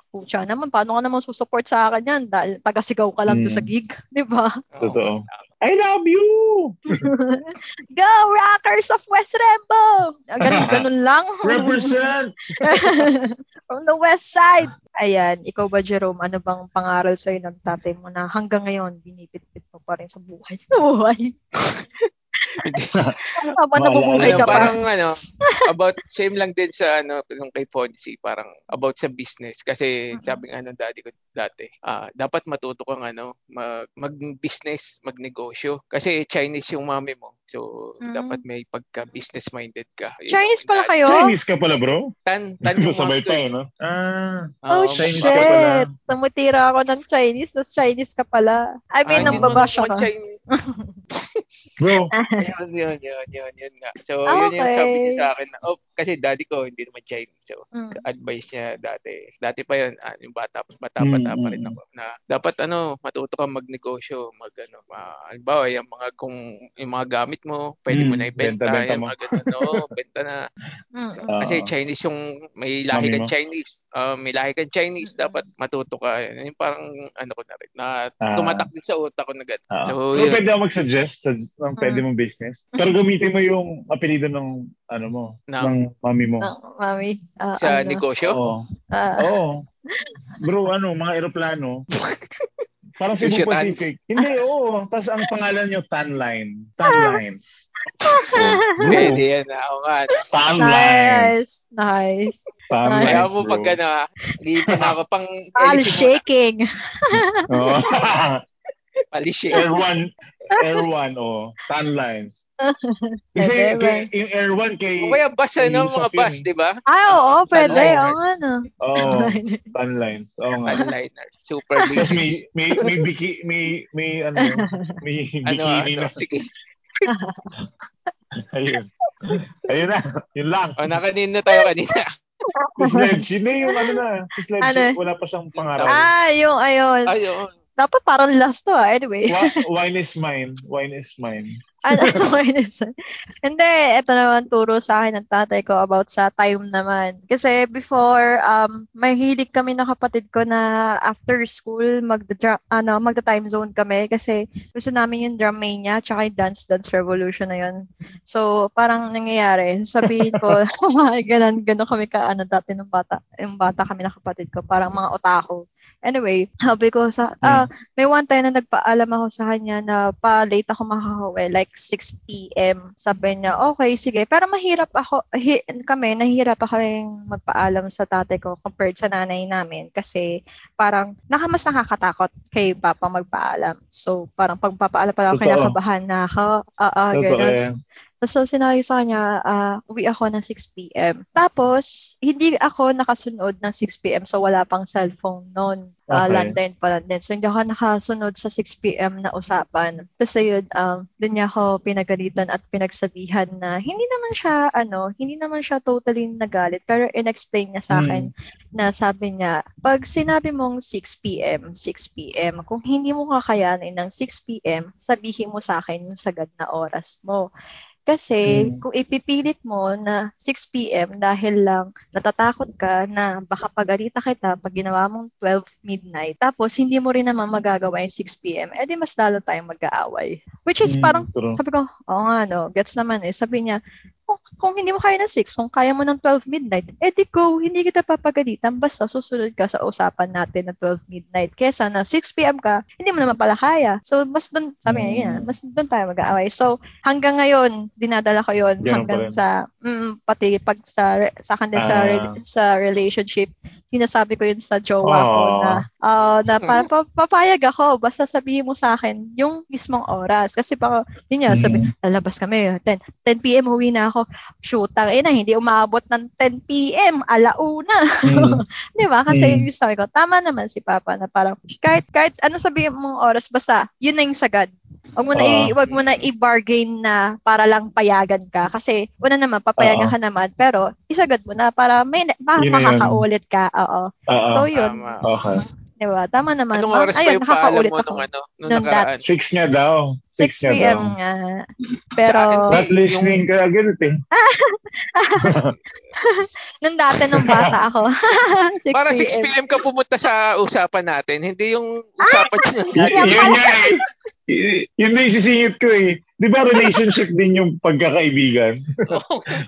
Pucha naman, paano ka naman susupport sa akin yan? Dahil tagasigaw ka lang doon sa Mm. gig, di ba? Totoo. I love you! Go, Rockers of West Rembo! Ganun, ganun lang. Represent! From the west side. Ayan, ikaw ba, Jerome, ano bang pangaral sa'yo ng tatay mo na hanggang ngayon, binipit-pit mo pa rin sa buhay? buhay. Habang nabubuhay Ano, ka pa. parang ano, about same lang din sa ano yung kay Fonzie, parang about sa business kasi Mhm. sabi nga ng daddy ko dati, ah dapat matuto kang ano, mag, mag-business, magnegosyo kasi Chinese yung mami mo. So Mhm. dapat may pagka-business minded ka. Yun Chinese pala kayo? Chinese ka pala, bro? Tan, tan yung Sabay mami ko. pa eh. no? Ah, Oh, Chinese shit. ka pala. Tumutira ako ng Chinese, tapos Chinese ka pala. I Ah, mean, hindi nang mo babasya naman ka. Bro, Yun, yun, yun, yun, yun nga. So, yun yung sabi niya sa akin. na, Oh, kasi daddy ko, hindi naman Chinese. So, Mm. advice niya dati. Dati pa yun, ah, yung bata, bata-bata Mm, pa rin mm, ako. Na dapat ano, matuto kang magnegosyo, mag ano, uh, halimbawa, yung mga kung yung mga gamit mo, pwede mo Mm, na ibenta, benta-benta yung mo. mga ganun, no, benta na. Mm. Oo. Kasi Chinese yung may lahi kang? Chinese. Ah, may lahi kang Chinese, dapat matuto ka. Yung parang ano ko na rin, na Ah. tumatak din sa utak ko na ganun. Ah. So, Pero yun. pwede ako mag-suggest sa ng pwede mong business. Pero gamitin mo yung apelido ng ano mo, Ng- ng mami mo. No, mami. ah, Sa ano, negosyo? Oo. ah, Oo. Bro, ano, mga eroplano. Parang Cebu Sushi Tan. Pacific. Hindi, oo. Tapos ang pangalan nyo, Tanline. Tanlines. Pwede yan. Ako nga. Tanlines. nice. Nice. Tanlines, Kaya mo bro. pag ano, hindi pa na ako pang All shaking. Oo. Alisin. Air One. Air One, oh. Tanlines. Kasi Pwede ba? kay, yung Air One kay... O kaya bus, ano, mga bus, di ba? Ay, oo, pwede. Tanliners. Oo nga, no. Oo, Tanlines. Oo nga. Sunliners. Super Tapos may, may, may, biki, may, may, ano, may Ano, bikini ano, na. sige. Ayun. Ayun na. Yun lang. O, nakanin na tayo kanina. Si Sledge, hindi yung ano na. Si Sledge, Ano? wala pa siyang pangaral. ah, yung, ayun. Ayun. Dapat parang last to, ah. Anyway. Wa- wine is mine. Wine is mine. Ano minus? Hindi, ito naman turo sa akin ng tatay ko about sa time naman. Kasi before, um, mahilig kami ng kapatid ko na after school, mag ano, magta-time zone kami kasi gusto namin yung drum mania tsaka yung dance dance revolution na yun. So, parang nangyayari, sabihin ko, ganun, ganun kami ka, ano, dati ng bata, yung bata kami ng kapatid ko, parang mga otaku. Anyway, sabi ko sa, ah, may one time na nagpaalam ako sa kanya na pa-late ako makakauwi, like 6 p.m. Sabi niya, okay, sige. Pero mahirap ako, hi, kami, nahihirap ako yung magpaalam sa tatay ko compared sa nanay namin kasi parang naka, mas nakakatakot kay papa magpaalam. So, parang pagpapaalam pa ako, kinakabahan na ako. Totoo ganun. yan. So, sinabi sa kanya, ah, uwi ako ng 6 p.m. Tapos, hindi ako nakasunod ng 6 p.m. So, wala pang cellphone noon. Ah, Okay. landline pa lang din. So, hindi ako nakasunod sa 6 p.m. na usapan. Tapos, ayun, um, doon niya ako pinagalitan at pinagsabihan na hindi naman siya, ano, hindi naman siya totally nagalit. Pero, in-explain niya sa akin na sabi niya, pag sinabi mong 6 p.m., 6 p.m., kung hindi mo kakayanin ng 6 p.m., sabihin mo sa akin yung sagad na oras mo. Kasi Mm. kung ipipilit mo na 6 p.m. dahil lang natatakot ka na baka pagalita kita pag ginawa mong 12 midnight, tapos hindi mo rin naman magagawa yung 6 p.m., edi mas lalo tayong mag-aaway. Which is Mm, parang, true. sabi ko, oo nga no, gets naman eh. Sabi niya, kung, kung hindi mo kaya ng 6, kung kaya mo ng 12 midnight, edi go, hindi kita papagalitan, basta susunod ka sa usapan natin na 12 midnight. Kesa na 6 p.m. ka, hindi mo naman pala kaya. So, mas doon, sabi niya, yun, Mm. mas doon tayo mag-aaway. So, hanggang ngayon, dinadala ko yun Ganun hanggang pa sa, mm, pati pag sa, sa akin din sa, Ah. re- sa relationship, sinasabi ko yun sa jowa ko Aw. na, ah, na parang pa- papayag ako, basta sabihin mo sa akin yung mismong oras. Kasi baka, yun nga, sabi, Mm. lalabas kami, 10, 10 p.m. uwi na ako. Shoot, ina, hindi umabot ng 10 p.m. alauna. Mm. Di ba? Kasi Mm. yung sabi ko, tama naman si Papa na parang kahit kahit ano sabihin mong oras basta yun na yung sagad. Wag mo na i, Oo. wag mo na i-bargain na para lang payagan ka kasi una naman papayagan Oo. ka naman pero isagad mo na para may yun. makakaulit ka. Oo. Oo. So yun. Tama. Okay. Di ba? Tama naman. Anong oras pa Ayun, yung paalam mo ako. nung ano, nung Nung nakaraan? 6 nga daw. 6 6 nga daw. p.m. nga. Pero, Not Yung- listening ka agad eh. nung dati nung bata ako, 6 Para 6 p.m. p.m. ka pumunta sa usapan natin, hindi yung usapan niya. Yun nga eh. Yun na yung sisingit ko eh. Di ba relationship din yung pagkakaibigan?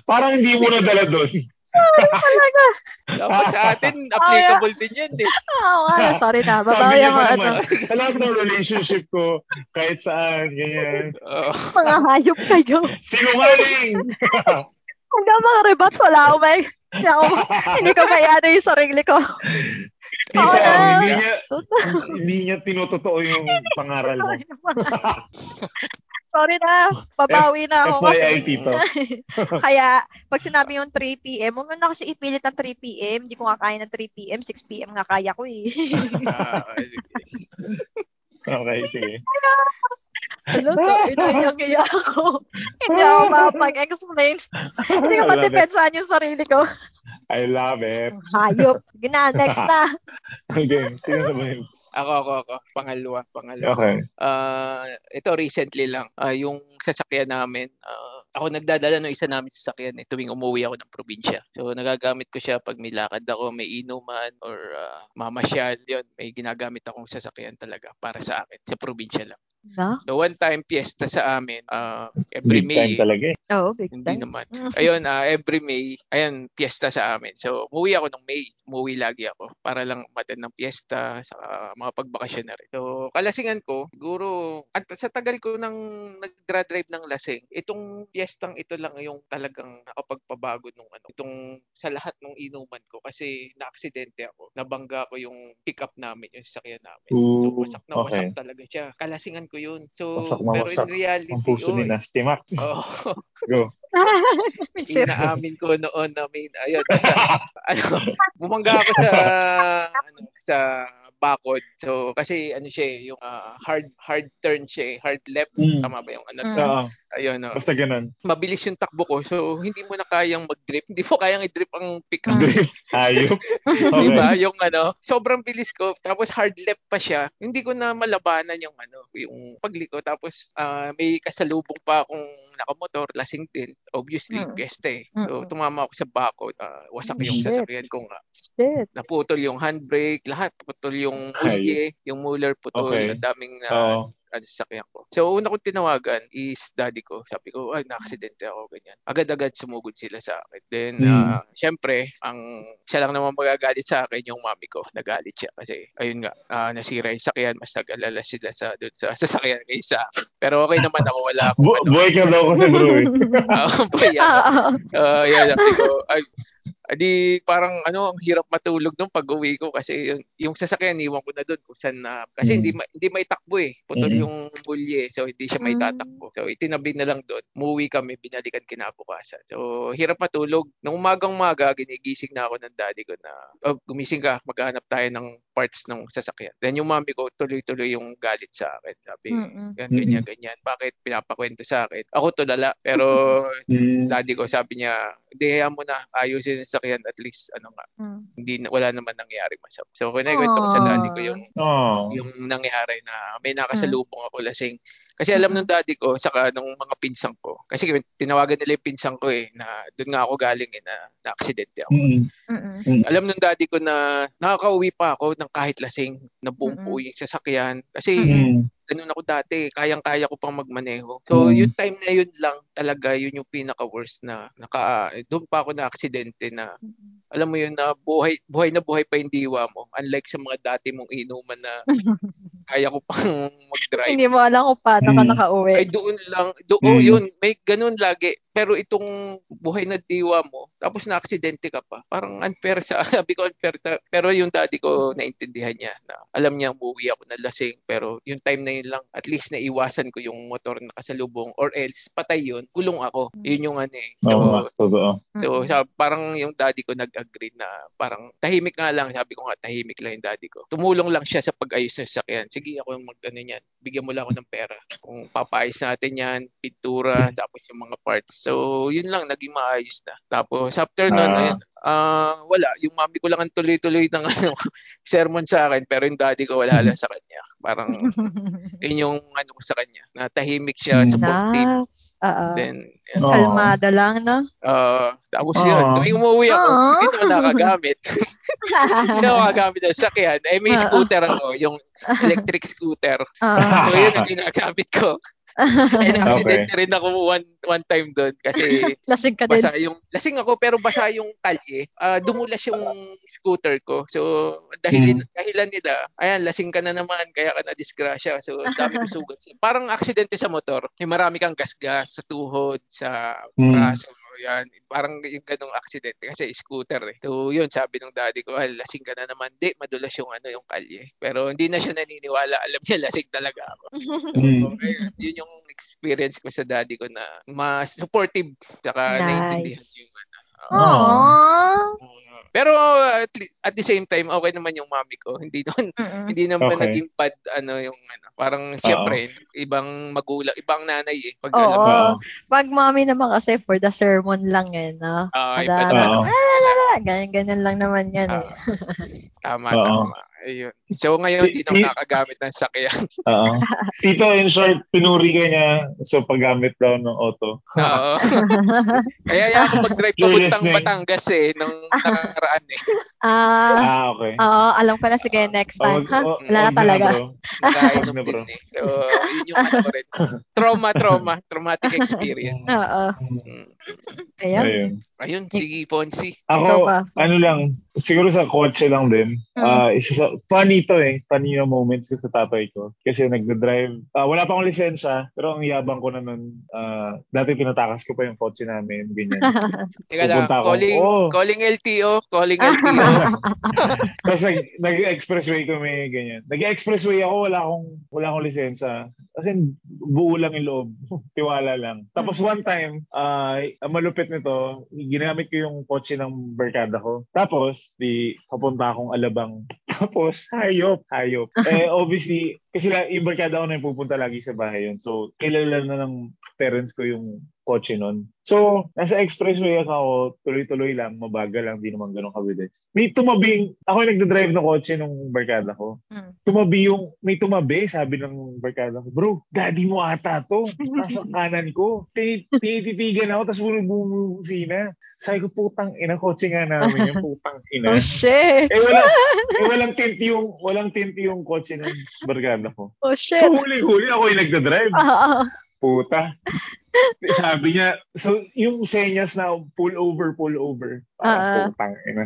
Parang hindi mo nadala doon. Dapat sa atin, applicable din yan eh. Oo nga, sorry na. Babawi pa ano. naman, sa lahat ng relationship ko, kahit saan, ganyan. Oo. Mga hayop kayo. Sinungaling! Hanggang mga rebat, wala ako may... Hindi, ko may ano yung sarili ko. Tita, Oo na. hindi niya, hindi niya tinototoo yung pangaral mo. Sorry na, babawi na ako kasi. Tito. Kaya, pag sinabi yung 3 p.m., huwag na kasi ipilit ng 3 p.m. Hindi ko nga kaya ng 3 p.m., 6 p.m. nga kaya ko eh. Okay, sige. Ano to? Inayang iya ako. Hindi ako makapag-explain. Hindi ko matipensaan yung sarili ko. I love it. Hayop. Sige na, next na. Okay, sino na ba yun? ako, ako, ako. Pangalawa, pangalawa. Okay. Ah, ito recently lang, ah, yung sasakyan namin, ah, ako nagdadala ng isa namin sasakyan eh, tuwing umuwi ako ng probinsya. So nagagamit ko siya pag may lakad ako, may inuman or ah, mamasyal, yun, may ginagamit akong sasakyan talaga para sa akin, sa probinsya lang. Na? So one time fiesta sa amin, ah, every Big time May, talaga eh. Oo, big hindi time. naman. Ayun, ah, every May, ayun, fiesta sa amin. So, umuwi ako ng May. Umuwi lagi ako para lang umattend ng fiesta sa mga pagbakasyon na rin. So, kalasingan ko, siguro, at sa tagal ko nang nag-drive ng lasing, itong fiestang ito lang yung talagang nakapagpabago nung ano, itong sa lahat ng inuman ko kasi na-aksidente ako. Nabangga ko yung pick-up namin, yung sasakyan namin. So, Ooh, wasak na wasak okay. talaga siya. Kalasingan ko yun. So, Wasak na pero wasak. in reality, Ang puso ni oy, Nasty Mac. oh, Go. Inaamin ko noon na may ayun sa ano bumangga ako sa ano sa bakod so kasi ano siya eh, yung ah, hard hard turn siya eh, hard left Mm. tama ba yung ano Mm. Ayun oh. Basta ganun. mabilis yung takbo ko so hindi mo na kayang mag-drip hindi mo kayang i-drip ang pickup. Drift. Hayop. Di Okay. ba? Yung ano, sobrang bilis ko. Tapos hard left pa siya. Hindi ko na malabanan yung ano, yung pagliko. Tapos ah, may kasalubong pa akong nakamotor, lasing din. Obviously, Mm. piyesta eh. So, tumama ako sa bakod. Ah, wasak yung sasakyan ko nga. Shit. Naputol yung handbrake, lahat. Putol yung mulye, yung muller putol. Okay. Ang daming na Oo. ano, sasakyan ko. So, una kong tinawagan is daddy ko. Sabi ko, ay, na-aksidente ako, ganyan. Agad-agad sumugod sila sa akin. Then, Mm. ah, syempre, ang siya lang naman magagalit sa akin, yung mami ko. Nagalit siya kasi, ayun nga, ah, nasira yung sakyan. Mas nag-alala sila sa, dun, sa sasakyan kaysa sa akin. Pero okay naman ako, wala akong Bu- ano. buhay ka daw kasi bro eh. Ah, boy, ano, Oo. Ah, yan, sabi ko, ay, adi parang ano, ang hirap matulog nung pag-uwi ko kasi yung, yung sasakyan iwan ko na doon kung saan na kasi Mm. hindi ma, hindi may takbo eh. Putol Mm. yung bulye, so hindi siya may Mm. tatakbo. So itinabi na lang doon. Umuwi kami, binalikan kinabukasan. So hirap matulog. Nung umagang-maga, ginigising na ako ng daddy ko na, oh, gumising ka, maghanap tayo ng parts ng sasakyan. Then yung mami ko, tuloy-tuloy yung galit sa akin. Sabi, yan, ganyan, ganyan. Bakit pinapakwento sa akin? Ako tulala, pero Mm. daddy ko sabi niya, hindi hayaan mo na ayusin yung sakyan at least ano nga, Mm. hindi na, wala naman nangyari masama. So kinikwento ko sa daddy ko yung Oh. yung nangyari na may nakasalubong ako lasing. Kasi alam nung daddy ko, saka nung mga pinsang ko, kasi tinawagan nila yung pinsang ko eh, na doon nga ako galing eh, na na-aksidente ako. Mm. Alam nung daddy ko na nakakauwi pa ako ng kahit lasing, na buong buo yung sasakyan. Kasi Mm. Ganun ako dati, kayang-kaya ko pang magmaneho. So, Mm. yung time na yun lang talaga, yun yung pinaka-worst na naka, doon pa ako na aksidente na alam mo yun na buhay buhay na buhay pa yung diwa mo unlike sa mga dati mong inuman na kaya ko pang mag-drive Hindi mo alam kung paano ka Mm. nakauwi. ay doon lang doon Mm. yun may ganun lagi pero itong buhay na diwa mo tapos na aksidente ka pa parang unfair sa sabi ko unfair ta, pero yung daddy ko naintindihan niya na alam niya umuwi ako na lasing pero yung time na yun lang at least naiwasan ko yung motor na kasalubong or else patay yun kulong ako yun yung ano eh so totoo. So, sa, parang yung daddy ko nag-agree na parang tahimik nga lang. Sabi ko nga, tahimik lang yung daddy ko. Tumulong lang siya sa pag-ayos ng sasakyan. Sige, ako yung mag-ano yan. Bigyan mo lang ako ng pera. Kung papaayos natin yan, pintura, tapos yung mga parts. So, yun lang, naging maayos na. Tapos, after nun, Ah. ayun, ah, wala. Yung mami ko lang ang tuloy-tuloy ng ano, sermon sa akin, pero yung daddy ko wala lang sa kanya. Parang, yun yung ano ko sa kanya, na tahimik siya, Mm. supportive. Nice. Oo. Then, Oo. Kalmada lang, no? uh, tapos Oo. yun, tuwing umuwi ako, hindi naman nakagamit. hindi ako nakagamit ng sakyan. Eh, may Oo. scooter ako, yung electric scooter. Oo. So, yun ang ginagamit ko. And accident rin ako one one time doon kasi Lasing ka din. basa yung lasing ako pero basa yung kalye. Ah, dumulas yung scooter ko. So dahil Hmm. dahilan nila, ayan lasing ka na naman kaya ka na disgrasya. So dami sugat. Parang aksidente sa motor. Yung marami kang gasgas sa tuhod, sa Hmm. Yan, parang yung ganong aksidente kasi scooter eh. So yun, sabi ng daddy ko, "Ay, lasing ka na naman. Di, madulas yung ano yung kalye. Pero hindi na siya naniniwala. Alam niya lasing talaga ako. Okay, yun yung experience ko sa daddy ko na mas supportive saka Nice. naiintindihan yung ano. Aww. Pero at, le- at the same time okay naman yung mami ko. Hindi naman Mm-mm. hindi naman Okay. naging bad ano yung ano. Parang syempre ibang magulang, ibang nanay eh. Pag Oo. alam. Pag mommy naman kasi for the sermon lang eh, no? ah, Ada- iba Ano? Ah, ganyan-ganyan lang naman yan eh. Ah, tama, tama. Ayun. So ngayon hindi na nakagamit ng sakyan. Oo. Tito, in short, pinuri ka niya sa paggamit daw ng auto. Oo. Kaya yan ako mag-drive papuntang listening. Batangas eh nung nakaraan eh. Ah, Ah, okay. oo, alam ko na. Sige, next time. Oh, Ha? oh, Wala na talaga. Wag na, bro. din eh. So, yun yung ano rin. Trauma, trauma. Traumatic experience. Oo. Mm. Ayan. Ayun. Ayun, sige, Ponzi. Ako, ano lang, siguro sa kotse lang din. Mm. Ah, isa sa, funny to eh. Funny na moments ko sa tatay ko. Kasi nagda-drive. ah, wala pa akong lisensya, pero ang yabang ko na nun, ah, dati tinatakas ko pa yung kotse namin, ganyan. Teka lang, calling, Oo. calling LTO, calling LTO. Tapos nag, nag-expressway kami, ganyan. Nag-expressway ako, wala akong, wala akong lisensya. Kasi buo lang yung loob. Tiwala lang. Tapos one time, ah, ang malupit nito, ginamit ko yung kotse ng barkada ko. Tapos, di, papunta akong alabang. Tapos, hayop, hayop. Eh, obviously, kasi la, yung barkada ko na yung pupunta lagi sa bahay yun. So, kilala na ng parents ko yung kotse nun. So, nasa expressway ako, tuloy-tuloy lang, mabagal lang, di naman ganun kabilis. May tumabing, ako yung nagdadrive ng kotse nung barkada ko. Mm. Tumabi yung, may tumabi, sabi ng barkada ko, bro, daddy mo ata to. Nasa kanan ko. Tini- Tinititigan ako, tapos bumubusina. Sabi ko, putang ina, kotse nga namin yung putang ina. Oh, shit. Eh wala, eh walang tint yung walang tint yung kotse ng barkada ko. Oh, So shit. huli-huli ako yung nagda-drive. Ah, Puta. Sabi niya, so yung senyas na pull over, pull over. Ah. Parang putang ina.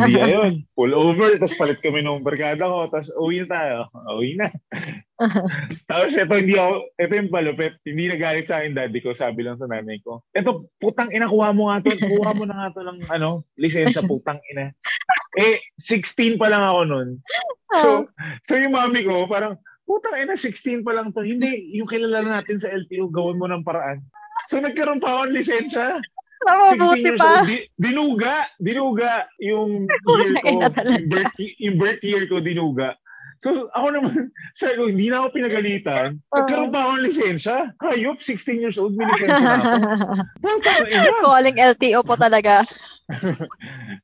Hindi ayun. Pull over, tapos palit kami ng barkada ko, tapos uwi na tayo. Uwi na. tapos ito, hindi ako, ito yung palupit. Hindi nagalit sa akin daddy ko, sabi lang sa nanay ko. Ito, putang ina, kuha mo nga to. Kuha mo na nga to ng, ano, lisensya, putang ina. Eh, 16 pa lang ako nun. So, so yung mami ko, parang, putang ina, 16 pa lang to. Hindi, yung kilala natin sa LTO, gawin mo ng paraan. So, nagkaroon pa ako ng lisensya. 16 Mabuti years pa. old. Di, dinuga. Dinuga yung year ko. Yung birth, yung birth year ko, dinuga. So, ako naman, sabi ko, hindi na ako pinagalitan. Nagkaroon pa ako ng lisensya. Hayop, 16 years old, may lisensya na ako. Calling LTO po talaga.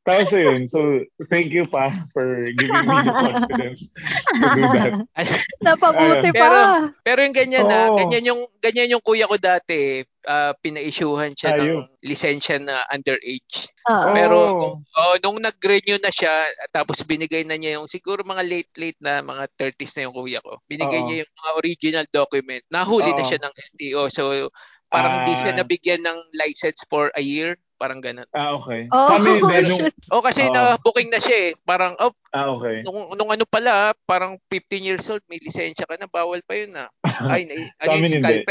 Tapos yun, so, thank you pa for giving me the confidence to do that. Napabuti pa. Pero- Pero yung ganyan na, Oo. ganyan yung ganyan yung kuya ko dati, ah, pina-issuehan siya Ayun. ng lisensya na underage. Oo. Pero oh, nung nag-renew na siya, tapos binigay na niya yung siguro mga late-late na mga 30s na yung kuya ko. Binigay Oo. niya yung mga original document. Nahuli na Oo. siya ng LTO. So parang hindi siya Ah. nabigyan ng license for a year. Parang ganun. Ah, okay. Oh, amin, shit. nung, Oh, kasi Oo. na-booking na siya eh. Parang, oh, ah, okay. nung, nung ano pala, parang 15 years old, may lisensya ka na, bawal pa yun ah. Ay, na, Sa yun, amin hindi.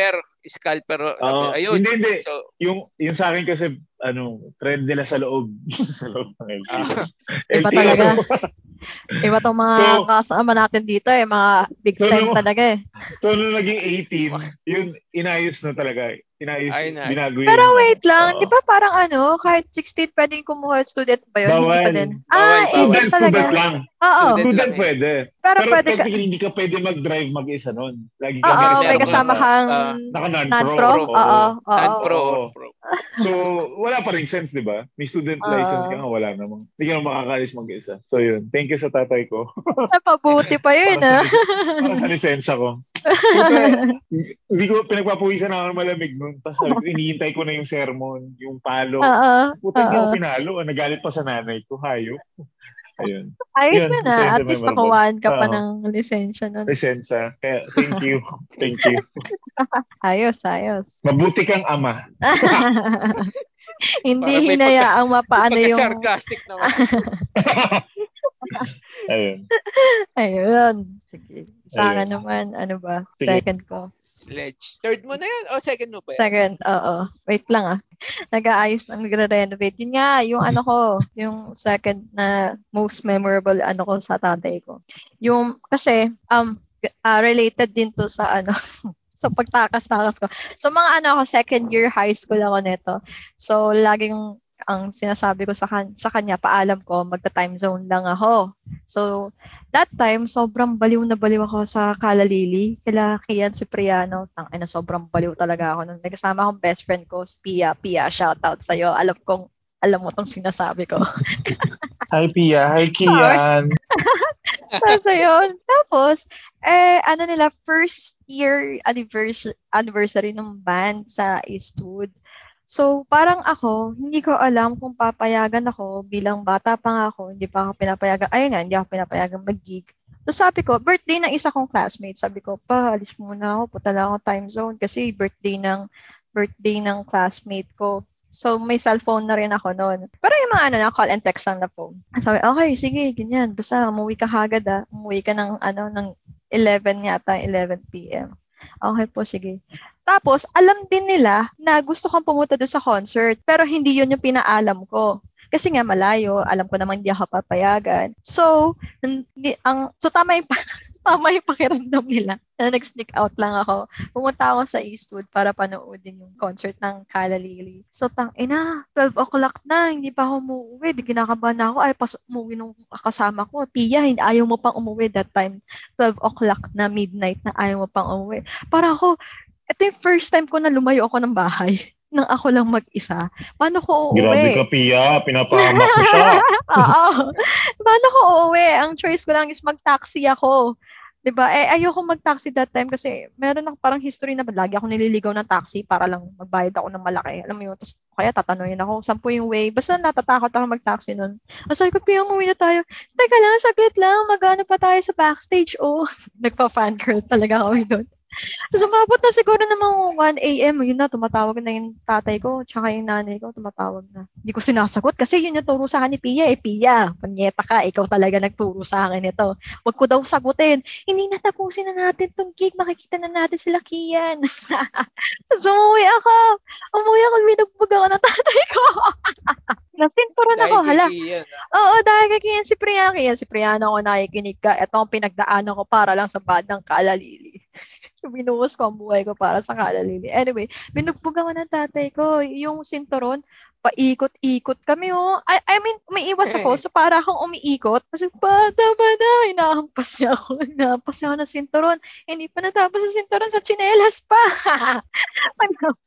Scalper. Oo. ayun. Hindi, hindi. So, Yung, yung sa akin kasi, ano, trend nila sa loob. sa loob ng LTO. ah, Iba talaga. Iba tong mga So- kasama natin dito eh, mga big So, time nung- talaga eh. So, nung naging 18, yun, inayos na talaga. Inayos, Ay, na. binago yun. Pero wait lang, Oo. di ba parang ano, kahit 16 pwedeng kumuha student ba yun? Hindi pa Bawal. din. Bawal, Ah, bawal. 18 Student, talaga. student lang. Oo. Student Student lang eh. pwede. Pero, Pero pwede ka, hindi ka pwede mag-drive mag-isa nun. Lagi ka oo, may ka- kasama kang ah, Naka non-pro. non-pro. Oo, non-pro. So, wala pa rin sense, di ba? May student Oo. license ka nga, wala namang. Hindi ka na makakalis mag-isa. So, yun. Thank you sa tatay ko. Napabuti pa yun, para, ah. sa, para sa lisensya ko. Hindi ko pinagpapawisan na ako ng malamig nun. Tapos sabi ko, iniintay ko na yung sermon, yung palo. Oo. Puta, hindi ako pinalo. Ah, Nagalit pa sa nanay ko. Hayop. Ayun. Ayos Yun, ah. sa At least nakuhaan ka pa ng lisensya nun. Lisensya. Kaya, thank you. Thank you. Ayos, ayos. Mabuti kang ama. Hindi hinayaang mapaano yung... Pagka-sarcastic naman. Ayun. Ayun. Sige. Sa akin naman, ano ba? Sige. Second ko. Sledge. Third mo na yan? O second mo ba yan? Second, oo. Wait lang ah. Nag-aayos ng nagre-renovate. Yun nga, yung ano ko, yung second na most memorable ano ko sa tatay ko. Yung, kasi, um, ah, related din to sa ano, sa pagtakas-takas ko. So, mga ano ako, second year high school ako nito. So, laging ang sinasabi ko sa, kan- sa kanya, paalam ko, magta-time zone lang ako. So, that time, sobrang baliw na baliw ako sa Kalalili. Kila Kian Cipriano. Tang ina, sobrang baliw talaga ako. nun. May kasama akong best friend ko, si Pia. Pia, shout out sa'yo. Alam kong, alam mo tong sinasabi ko. Hi, Pia. Hi, Kian. so, yun. Tapos, eh, ano nila, first year anniversary, anniversary ng band sa Eastwood. So, parang ako, hindi ko alam kung papayagan ako bilang bata pa nga ako, hindi pa ako pinapayagan, ayun nga, hindi ako pinapayagan mag-gig. So, sabi ko, birthday ng isa kong classmate, sabi ko, pa, alis muna ako, punta lang ako time zone kasi birthday ng, birthday ng classmate ko. So, may cellphone na rin ako noon. Pero yung mga ano na, call and text lang na phone. Sabi, okay, sige, ganyan. Basta, umuwi ka kagad ah. Umuwi ka ng, ano, ng 11 yata, 11 p.m. Okay po, sige. Tapos, alam din nila na gusto kong pumunta doon sa concert, pero hindi yun yung pinaalam ko. Kasi nga malayo, alam ko naman hindi ako papayagan. So, ang, so tama yung, tama yung pakiramdam nila na nag-sneak out lang ako. Pumunta ako sa Eastwood para panoodin yung concert ng Kala Lily. So, tang ina, 12 o'clock na, hindi pa ako umuwi. Di kinakabahan na ako. Ay, pas umuwi nung kasama ko. Pia, hindi, ayaw mo pang umuwi that time. 12 o'clock na midnight na ayaw mo pang umuwi. Para ako, ito yung first time ko na lumayo ako ng bahay nang ako lang mag-isa. Paano ko uuwi? Grabe ka, Pia. Pinapahamak mo siya. Oo. Paano ko uuwi? Ang choice ko lang is mag-taxi ako. 'Di ba? Eh ayoko mag-taxi that time kasi meron ako parang history na lagi ako nililigaw ng taxi para lang magbayad ako ng malaki. Alam mo yun? Tapos kaya tatanungin ako, saan po yung way? Basta natatakot ako mag-taxi nun. Ang sabi ko, Pia, umuwi na tayo. Teka lang, saglit lang. Magano pa tayo sa backstage. Oh, nagpa-fangirl talaga kami doon. Tapos umabot na siguro namang 1 a.m. Yun na, tumatawag na yung tatay ko, tsaka yung nanay ko, tumatawag na. Hindi ko sinasagot kasi yun yung turo sa akin ni Pia. Eh, Pia, panyeta ka, ikaw talaga nagturo sa akin ito. Huwag ko daw sagutin. Hindi na tapusin na natin tong gig, makikita na natin sila Kian. Tapos umuwi ako. Umuwi ako, binugbog ako ng tatay ko. Nasinturan ako, hala. Oo, dahil kay Kian Cipriano. Kian Cipriano ako nakikinig ka. Ito ang pinagdaanan ko para lang sa bandang Kalalili. Binuhos ko ang buhay ko para sa Kalalili. Anyway, binugbog ako ng tatay ko. Yung sinturon, paikot-ikot kami, oh. I, I mean, umiiwas ako. So, para akong umiikot. Kasi, bata ba na? Hinahampas niya ako. Hinahampas niya ako ng sinturon. Hindi pa natapos sa sinturon sa chinelas pa.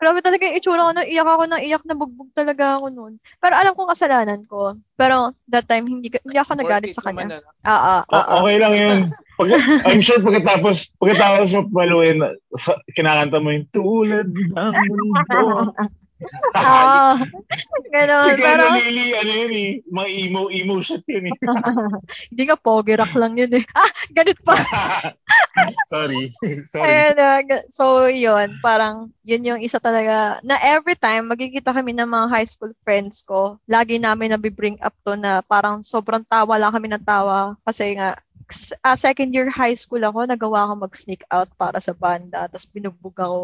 grabe talaga yung itsura ko. No? Iyak ako ng iyak na bugbog talaga ako noon. Pero alam ko kasalanan ko. Pero that time, hindi, hindi ako nagalit sa kanya. ano. Ah, ah, ah, O- ah. okay lang yun. Pag, I'm sure pagkatapos, pagkatapos mo paluin, sa- kinakanta mo yung tulad ng mundo. Ah, Ganon. Si Pero, Lily, ano yun eh, mga emo-emo shit yun eh. hindi nga pogi rock lang yun eh. Ah, ganit pa. Sorry. Sorry. Ayun, ga- so yun, parang yun yung isa talaga, na every time magkikita kami ng mga high school friends ko, lagi namin nabibring up to na parang sobrang tawa lang kami ng tawa kasi nga, ah, second year high school ako, nagawa ko mag-sneak out para sa banda, tapos binugbog ako.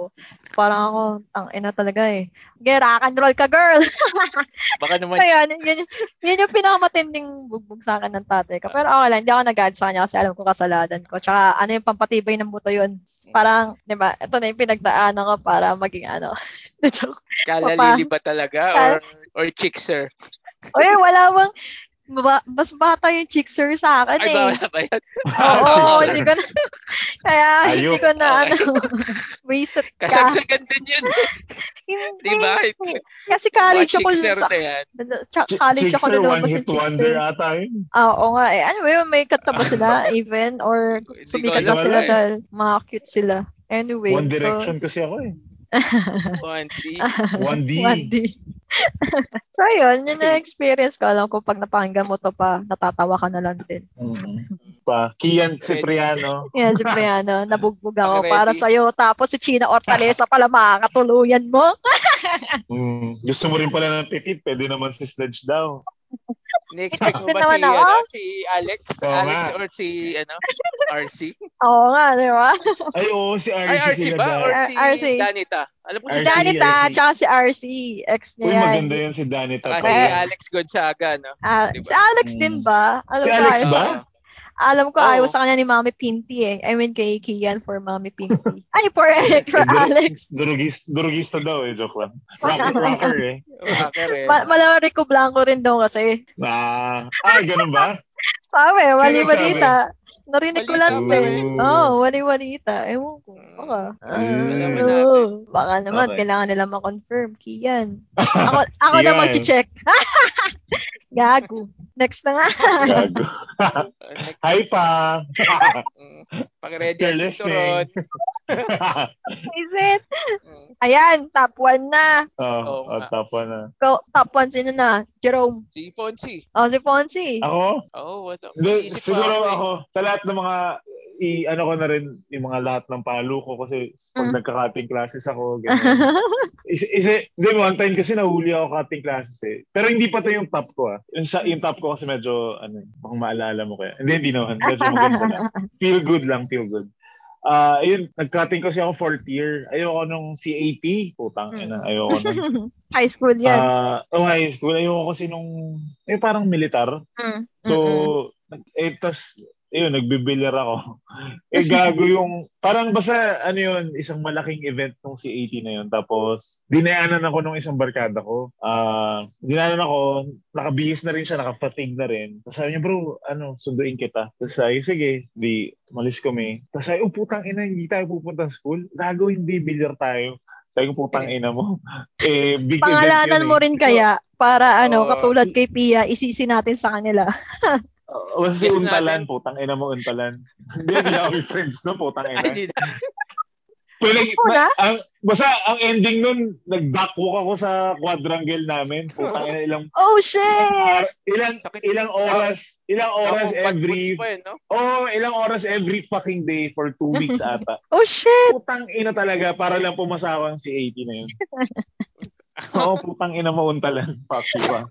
Parang ako, ang ina talaga eh. Okay, rock and roll ka, girl! Baka naman, So yun, yun, yun yung pinakamatinding bugbog sa akin ng tatay ko. Pero okay lang, hindi ako nag sa kanya kasi alam ko kasalanan ko. Tsaka ano yung pampatibay ng buto yun. Parang, di ba, ito na yung pinagdaanan ko para maging ano. Kala pa- lili ba talaga? Or, or chickser? Uy, wala bang, ba- mas bata yung chickser sa akin Ay, eh. bawal ba yan? Oo, Chickser. hindi ko na, kaya hindi Ayok. ko na, Okay. ano, reset ka. Kasagsagan din yun. Hindi. Di ba? Kasi college Mga ako chickser sa, na Ch- college ako Chickser, one lumabas hit ng wonder chickser. ata yun. Ah, oo nga eh. Ano ba yun? May kanta ba sila even? Or Hindi ko sumikat ba sila eh. dahil mga cute sila? Anyway, One so, Direction kasi ako eh. One D. 1D. 1D. So, yun. Yun yung experience ko. Alam ko, pag napakinggan mo to pa, natatawa ka na lang din. Mm. Pa. Kian Cipriano. Yan, si Priano. Nabugbog ako para sa'yo. Tapos si China Ortalesa pala makakatuluyan mo. Mm. Gusto mo rin pala ng petit, pwede naman si Sledge daw. Ni-expect mo ba si, ano, si Alex? Oo Alex nga. or si, ano, RC? Oo nga, di ba? Ay, oo, si RC, Ay, RC sila ba? Or Ah, si RC. Danita? Alam mo si RC, Danita, RC. tsaka si RC. Ex niya Uy, yan. maganda yan si Danita. Saka pa. si. Alex Gonzaga, no? Ah, Diba? Si Alex din ba? Alam Si ko, Alex ba? Alam ko, Oo. ayaw sa kanya ni Mami Pinty eh. I mean, kay Kian for Mami Pinty. Ay, for, for Eh, Alex. Durugis, durugista daw eh, joke lang. Rocker, rocker eh. Rocker eh. Ma- Malamang Rico Blanco rin daw kasi. Ah, ay, ganun ba? Sabi, wali-walita. Narinig ko lang yun? Oo, oh, wali-walita. Ewan ko. Baka. Natin. baka naman, Okay. kailangan nila ma-confirm. Kian. Ako, ako na mag-check. Gago. Next na nga. Gago. Hi pa. mm, Pag-ready You're ang listening. cinturon. Is it? Ayan, top 1 na. oh, Oo oh, nga. tapa na. Go, top 1 sino na? Jerome. Si Fonzie. Oh, si Fonzie. Ako? Oo, oh, Isip pa siguro ako, eh. ako, sa lahat ng mga i ano ko na rin yung mga lahat ng palo ko kasi pag Mm. nagka-cutting classes ako ganyan. Is, is it, one time kasi nahuli ako cutting classes eh. Pero hindi pa to yung top ko ah. Yung, sa, yung top ko kasi medyo, ano, baka maalala mo kaya. Hindi, hindi naman. Medyo maganda lang. Feel good lang, feel good. Ah, ayun, nag-cutting kasi ako fourth year. Ayoko nung CAP. Putang Mm. ina, ayoko nung. High school yan. Ah, oh, high school. Ayoko kasi nung, eh, parang militar. Mm, So, mm-mm. eh, tas, ayun, nagbibilyar ako. eh, gago yung, parang basta, ano yun, isang malaking event nung si 80 na yun. Tapos, dinayanan ako nung isang barkada ko. Ah, dinayanan ako, nakabihis na rin siya, nakafatig na rin. Tapos sabi niya, bro, ano, sunduin kita. Tapos sabi, sige, di, malis kami. Tapos sabi, oh, putang ina, hindi tayo pupunta school. Gago, hindi, bilyar tayo. Sabi ko, putang ina mo. eh, big Pangalanan yun mo eh. rin kaya para ano, Oo. katulad kay Pia, isisi natin sa kanila. Uh, basta si Guess Untalan, natin. putang ina mo Untalan. Hindi, hindi ako may friends no, putang Ay, ina. hindi na. Pero, na? ang, basta ang ending nun, nag-duckwalk ako sa quadrangle namin. Putang ina, ilang, Oh, shit! ilang, ilang oras, ilang oras Ako, every, pa yun, no? oh, ilang oras every fucking day for two weeks ata. Oh, shit! Putang ina talaga, para lang pumasawang si 80 na yun. Oo, putang ina mo Untalan. Fuck you ah.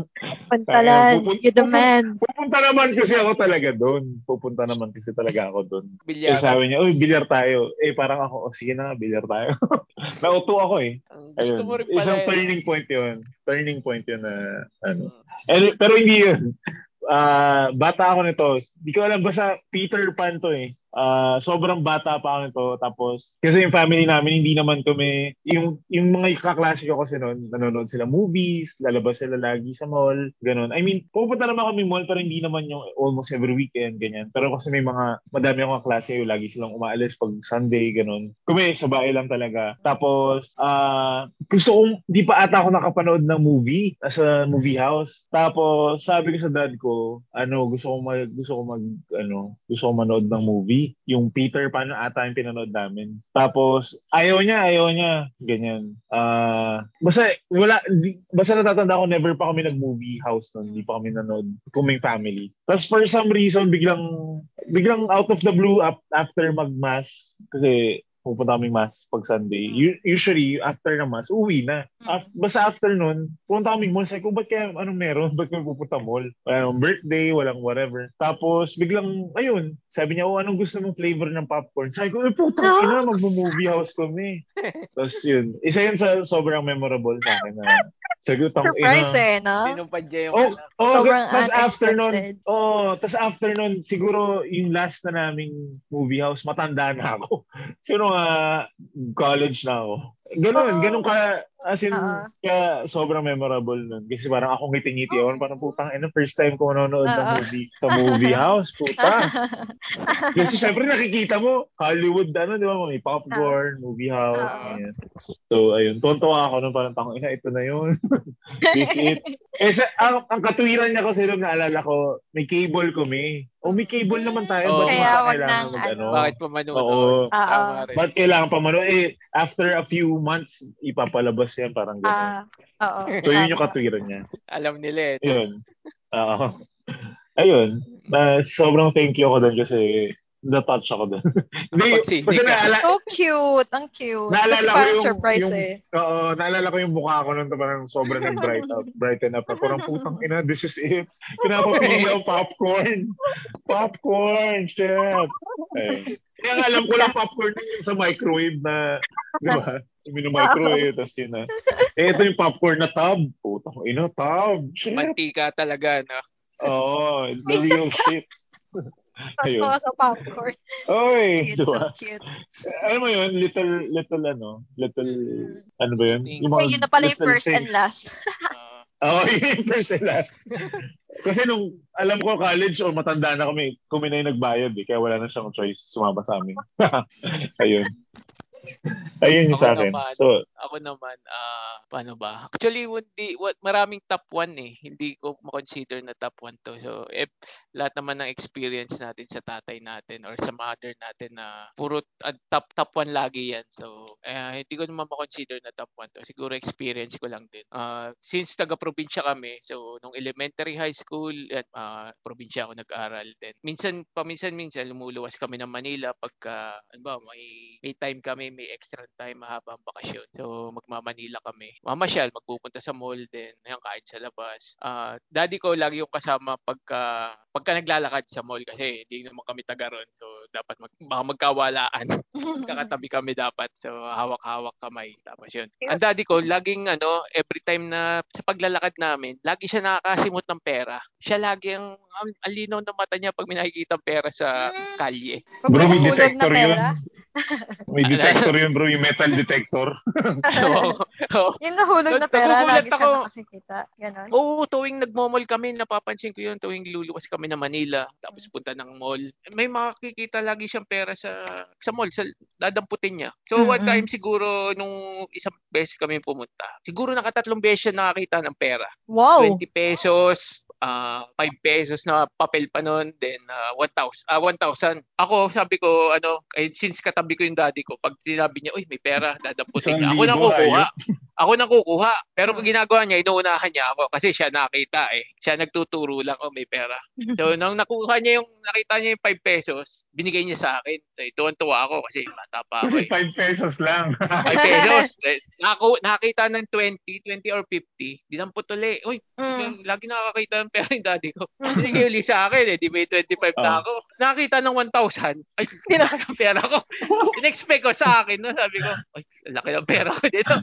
Pantalan, Pupun- you the man. Pupunta naman kasi ako talaga doon. Pupunta naman kasi talaga ako doon. Eh, Bilyar. sabi niya, uy, bilyar tayo. Eh, parang ako, oh, sige na nga, bilyar tayo. Nauto ako eh. Ang Gusto Ayun. mo rin pala. Isang eh. turning point yun. Turning point yun na, ano. Eh, pero hindi yun. Ah, bata ako nito. Di ko alam, basta Peter Pan to eh. Ah, sobrang bata pa ako. Tapos, kasi yung family namin, hindi naman kami, yung, yung mga kaklase ko kasi noon, nanonood sila movies, lalabas sila lagi sa mall, ganun. I mean, pupunta naman kami mall, pero hindi naman yung almost every weekend, ganyan. Pero kasi may mga, madami akong kaklase, yung lagi silang umaalis pag Sunday, ganun. Kumi, sa bahay lang talaga. Tapos, ah, gusto kong, di pa ata ako nakapanood ng movie, sa movie house. Tapos, sabi ko sa dad ko, ano, gusto ko mag, gusto ko mag, ano, gusto ko manood ng movie. Yung Peter Pan ata yung pinanood namin. Tapos, ayaw niya, ayaw niya. Ganyan. Ah, basta, wala, di, basta natatanda ko, never pa kami nag-movie house nun. Hindi pa kami nanood. Kuming family. Tapos, for some reason, biglang, biglang out of the blue, up, after mag-mass, kasi pupunta kami mass pag Sunday. U- usually, after na mass, uwi na. Af- basta after nun, pupunta kami mall. Sabi ko, ba't kaya, anong meron? Ba't kami pupunta mall? Walang birthday, walang whatever. Tapos, biglang, ayun, sabi niya, oh, anong gusto mong flavor ng popcorn? Sabi ko, eh, putang Ah. ina, mag-movie house kami. Tapos yun, isa yun sa sobrang memorable sa akin na sabi ko, tang Surprise ina. eh, no? Sinumpa niya yung Oh, ano. oh Sobrang tas after nun, unexpected. oh, tas after nun, siguro yung last na naming movie house, matanda na ako. Siguro nga, college na ako. Ganun, Oh. ganun ka, As in, Oo. kaya sobrang memorable nun. Kasi parang ako ngiti-ngiti ako. Parang putang, ina, first time ko manonood ng movie sa movie house. Puta. Kasi syempre nakikita mo, Hollywood, ano, di ba, may popcorn, movie house, Oo. ganyan. So, ayun, tontuwa ako nung parang tangin ina, ito na yun. This it. Eh, sa, ang, ang katuwiran niya kasi nung naalala ko, may cable kami. O may cable naman tayo, ba't Kaya wag nang mag, ano? Bakit pa manonood? Oo. Ba't kailangan pa manood? Eh, after a few months, ipapalabas yan, parang gano'n. Ah, oo. so, yun yung katwiran niya. Alam nila eh. Yun. Oo. Ayun. Na sobrang thank you ako doon kasi na-touch ako doon. Hindi, kasi ka. naala, So cute. Ang cute. Kasi naalala ko parang yung, surprise yung, eh. Oo, naalala ko yung mukha ko noon, parang sobrang nag-bright up, brighten up. Parang putang ina, this is it. Kinapapili ako popcorn. Popcorn, shit. Ayun. Kaya alam ko lang popcorn yung sa microwave na, di ba? Yung microwave, tapos yun na. Eh, ito yung popcorn na tub. Putang ina, tub. Shit. Mantika talaga, no? Oo, the real shit. Ayun. Sa popcorn. Oy, Cute, di so cute. Alam mo yun, little, little ano, little, Mm. ano ba yun? Okay, yun na pala yung first and things. last. Ah, Oo, yun yung first and last. Kasi nung, alam ko college o matanda na kami, kami na yung nagbayad eh, kaya wala na siyang choice sumama sa amin. Ayun. Ayun yung sa akin. naman. So, ako naman, ah, paano ba? Actually, hindi, what, maraming top 1 eh. Hindi ko ma-consider na top 1 to. So, if lahat naman ng experience natin sa tatay natin or sa mother natin na puro ah, top top 1 lagi yan. So, eh, hindi ko naman ma-consider na top 1 to. Siguro experience ko lang din. Ah, since taga-probinsya kami, so nung elementary, high school, at ah, probinsya ako nag-aral din. Minsan, paminsan-minsan, lumuluwas kami ng Manila pagka, ano ba, may, may time kami, may extra time, mahabang bakasyon. So, magmamanila kami. Mamasyal, magpupunta sa mall din, ayan, kahit sa labas. Ah, daddy ko lagi yung kasama pagka, pagka naglalakad sa mall kasi hindi naman kami taga ron. So, dapat mag, baka magkawalaan. Kakatabi kami dapat. So, hawak-hawak kamay. Tapos yun. Ang daddy ko, laging ano, every time na sa paglalakad namin, lagi siya nakakasimot ng pera. Siya lagi ang, ang, ang linaw ng mata niya pag may nakikita pera sa Mm. kalye. Pag bro, may detector yun. May detector yun, bro. Yung metal detector. So, oh, Yung nahulog na pera, lagi siya ako. nakakikita. Ganon. Oo, tuwing nagmo-mall kami, napapansin ko yun, tuwing luluwas kami na Manila, tapos punta ng mall, may makikita lagi siyang pera sa sa mall, sa dadamputin niya. So one Mm-mm. time siguro nung isang beses kami pumunta, siguro nakatatlong beses siya nakakita ng pera. Wow. 20 pesos, ah 5 pesos na papel pa noon, then ah, 1,000. Ah 1,000. Ako sabi ko ano, eh, since katabi ko yung daddy ko, pag sinabi niya, "Uy, may pera," dadamputin niya. Ako libo, kukuha. Ako nang kukuha. Pero Hmm. kung ginagawa niya, inuunahan niya ako kasi siya nakita eh. Siya nagtuturo lang, oh may pera. So nung nakuha niya yung nakita niya yung 5 pesos, binigay niya sa akin. So tuwan-tuwa ako kasi bata pa ako Kasi eh. 5 pesos lang. 5 pesos. Eh, Naku, nakita ng 20, 20 or 50. Dinampot uli. Uy, Mm. lagi nakakita ng pera yung daddy ko. Binigay uli sa akin eh. Di may 25 na Oh. ako. Nakakita ng 1,000. Ay, pinaka ng pera ko. In-expect ko sa akin. No? Sabi ko, ay, laki ng pera ko dito.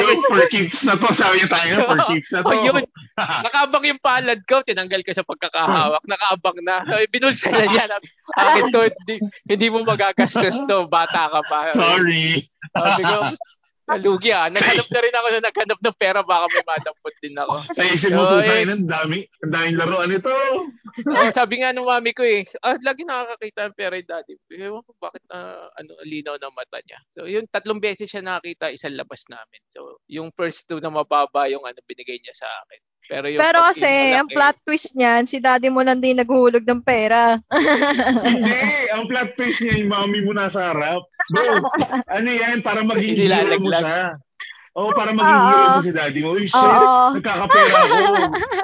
Gagawin for keeps na to. Sabi niya tayo for keeps na to. Oh, yun. Nakabang yung palad ko, tinanggal ko sa pagkakahawak, nakabang na. Binulsa na niya. Akin to, hindi, hindi mo magagastos to, bata ka pa. Sorry. Sabi ko, nalugi ah. Naghanap na rin ako na naghanap ng pera, baka may madampot din ako. Sa isip mo, So, eh, ina, ang dami, ang daming laruan ito. Oh, sabi nga ng mami ko eh, ah, lagi nakakakita ng pera yung daddy. Ewan ko bakit na ano, linaw ng mata niya. So yun, tatlong beses siya nakakita, isang labas namin. So yung first two na mababa yung ano binigay niya sa akin. Pero yung Pero kasi, yung ang malaki- plot twist niyan, si daddy mo lang din naghuhulog ng pera. Hindi, ang plot twist niya, yung mami mo nasa harap. Bro, ano yan, para maging Hindi hero mo lalaglag. siya. Oo, para maging hero mo si daddy mo. Uy, shit, Oo. nagkakapera ako.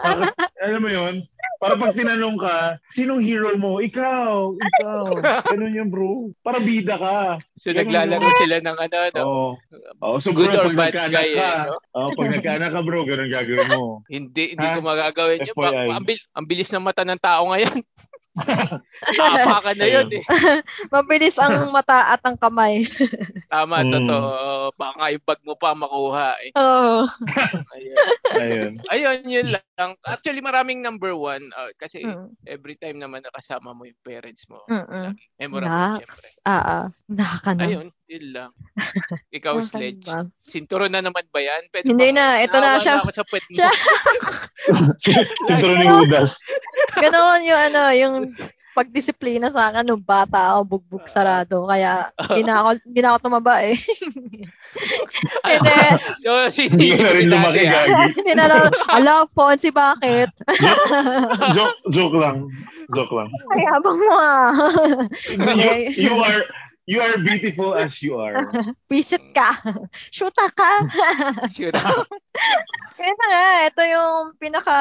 Bakit, alam mo yun? Para pag tinanong ka, sinong hero mo? Ikaw, ikaw. Ganun yan, bro. Para bida ka. So Ganun naglalaro yun. sila ng ano, no? Oo. Oo, so Good bro, or pag bad nagkaanak guy, ka, eh, no? oo, pag nagkaanak ka, bro, ganun gagawin mo. Hindi, hindi Ha? ko magagawin yun. Ba- FYI. ang, bil- ang bilis ng mata ng tao ngayon. Aapakan na yun eh. Mabilis ang mata at ang kamay. Tama, Mm. totoo. Baka yung bag mo pa makuha eh. Oo. Ayun. Ayun. Ayun, yun lang. Actually, maraming number one. ah, kasi Mm. every time naman nakasama mo yung parents mo. Mm-mm. Memorable. Naks. Ah, ah. Nakaka na. Ayun. Yun lang. Ikaw, Saan ka Sledge. ba? Sinturon na naman ba yan? Pwede Hindi ba- na, ito na Naawa siya. ako sa puwet mo. Siya. Sintro ni Judas. Ganon yung ano, yung pagdisiplina sa akin nung bata ako, bugbog sarado. Kaya, hindi na ako, hindi na ako tumaba eh. Hindi, Yo, si Hindi ka na rin lumaki, ah. gagi. hindi na lang, ala, Fonzie, bakit? Joke, joke lang. Joke lang. Ay, habang mo ah. You, you are you are beautiful as you are. Visit ka. Shoota ka. Shoot. Kaya na nga, ito yung pinaka,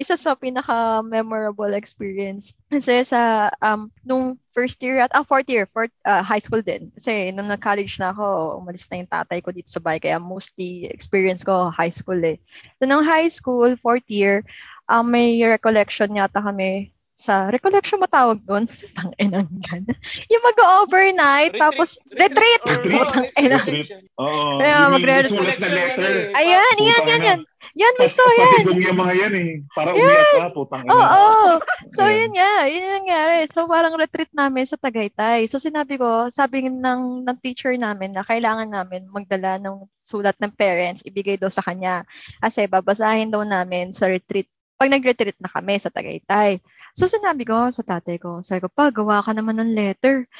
isa sa pinaka memorable experience. Kasi sa, um, nung first year at, ah, fourth year, fourth, ah, high school din. Kasi nung nag-college na ako, umalis na yung tatay ko dito sa bahay. Kaya mostly experience ko high school eh. So nung high school, fourth year, um, may recollection yata kami sa recollection matawag doon. Tanginang gan. Yung mag-overnight, tapos retreat. Retreat. Ina. Retreat. Oo. Kaya Yung may magre- sulat na letter. Ayan, yan, yan, yan. Yan, may so Pati yan. doon yung mga yan eh. Para umiyak ka, putang ina. Oo. So, Ayan. yun nga. Yun yung nangyari. So, parang retreat namin sa Tagaytay. So, sinabi ko, sabi ng, ng teacher namin na kailangan namin magdala ng sulat ng parents, ibigay daw sa kanya. Kasi babasahin daw namin sa retreat. Pag nag-retreat na kami sa Tagaytay. So, sinabi ko sa tatay ko, sabi ko, pa, gawa ka naman ng letter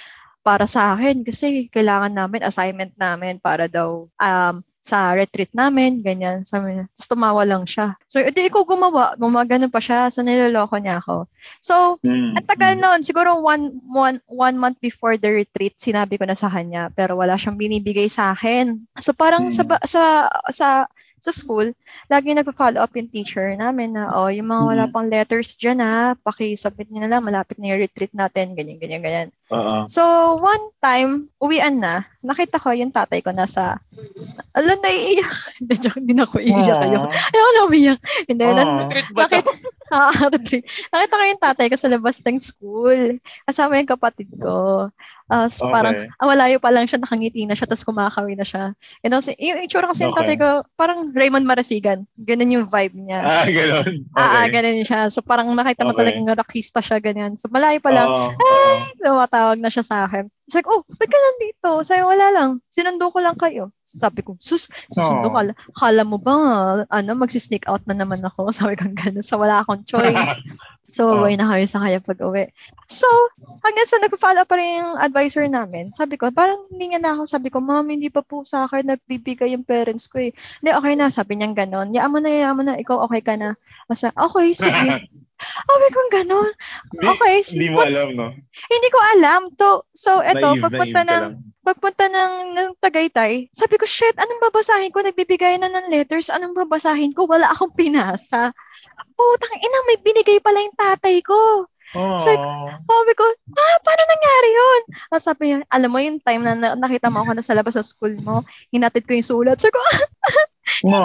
para sa akin kasi kailangan namin, assignment namin para daw um, sa retreat namin, ganyan. Sabi niya, tapos tumawa lang siya. So, edi ikaw gumawa, gumagano pa siya, so niloloko niya ako. So, Mm. ang tagal noon, siguro one, one, one month before the retreat, sinabi ko na sa kanya, pero wala siyang binibigay sa akin. So, parang sa, Mm. ba- sa, sa, sa school, lagi nagpa-follow up yung teacher namin na, oh, yung mga wala Mm. pang letters dyan ha, paki-submit nyo na lang, malapit na yung retreat natin, ganyan, ganyan, ganyan. Oo. So, one time, uwian na, nakita ko yung tatay ko nasa, alam, naiiyak. Hindi, joke, hindi na ako iiyak kayo. Ayaw na umiyak. Hindi, nas- to? nakita, Ah, retreat. nakita ko yung tatay ko sa labas ng school. Kasama yung kapatid ko. Ah, so Okay. parang, ah, malayo pa lang siya, nakangiti na siya, tapos kumakawi na siya. You know, si, yung itsura kasi yung tatay Okay. ko, parang Raymond Marasigan. Ganun yung vibe niya. Ah, ganun. Okay. Ah, ah, ganun siya. So parang nakita mo Okay. talagang rockista siya, ganyan. So malayo pa lang, Oo, oo. Tumatawag na siya sa akin. Sabi ko, oh, ba't ka nandito? Sabi wala lang. Sinundo ko lang kayo. Sabi ko, sus, susundo Oo. ka. Kala mo ba, ano, magsisneak out na naman ako. Sabi ko, gano'n. So, wala akong choice. So, uwi na kami sa kanya pag uwi. So, hanggang sa nag-follow pa rin yung advisor namin, sabi ko, parang hindi nga na ako, sabi ko, ma'am, hindi pa po sa akin nagbibigay yung parents ko eh. Hindi, okay na, sabi niya gano'n. Yaan mo na, yaan mo na, ikaw okay ka na. Basta, okay, sige. Sabi ko, gano'n. Hindi, Okay, hindi mo alam, no? Hindi ko alam to. So, eto, Naive, pagpunta naive ng, pagpunta ng, ng Tagaytay, sabi ko, shit, anong babasahin ko? Nagbibigay na ng letters, anong babasahin ko? Wala akong pinasa. Putang ina, may binigay pala yung tatay ko. Oh. Sabi ko, ah, paano nangyari yun? Ah, sabi niya, alam mo yung time na, na- nakita mo ako na sa labas sa school mo, hinatid ko yung sulat. Sabi ko, No.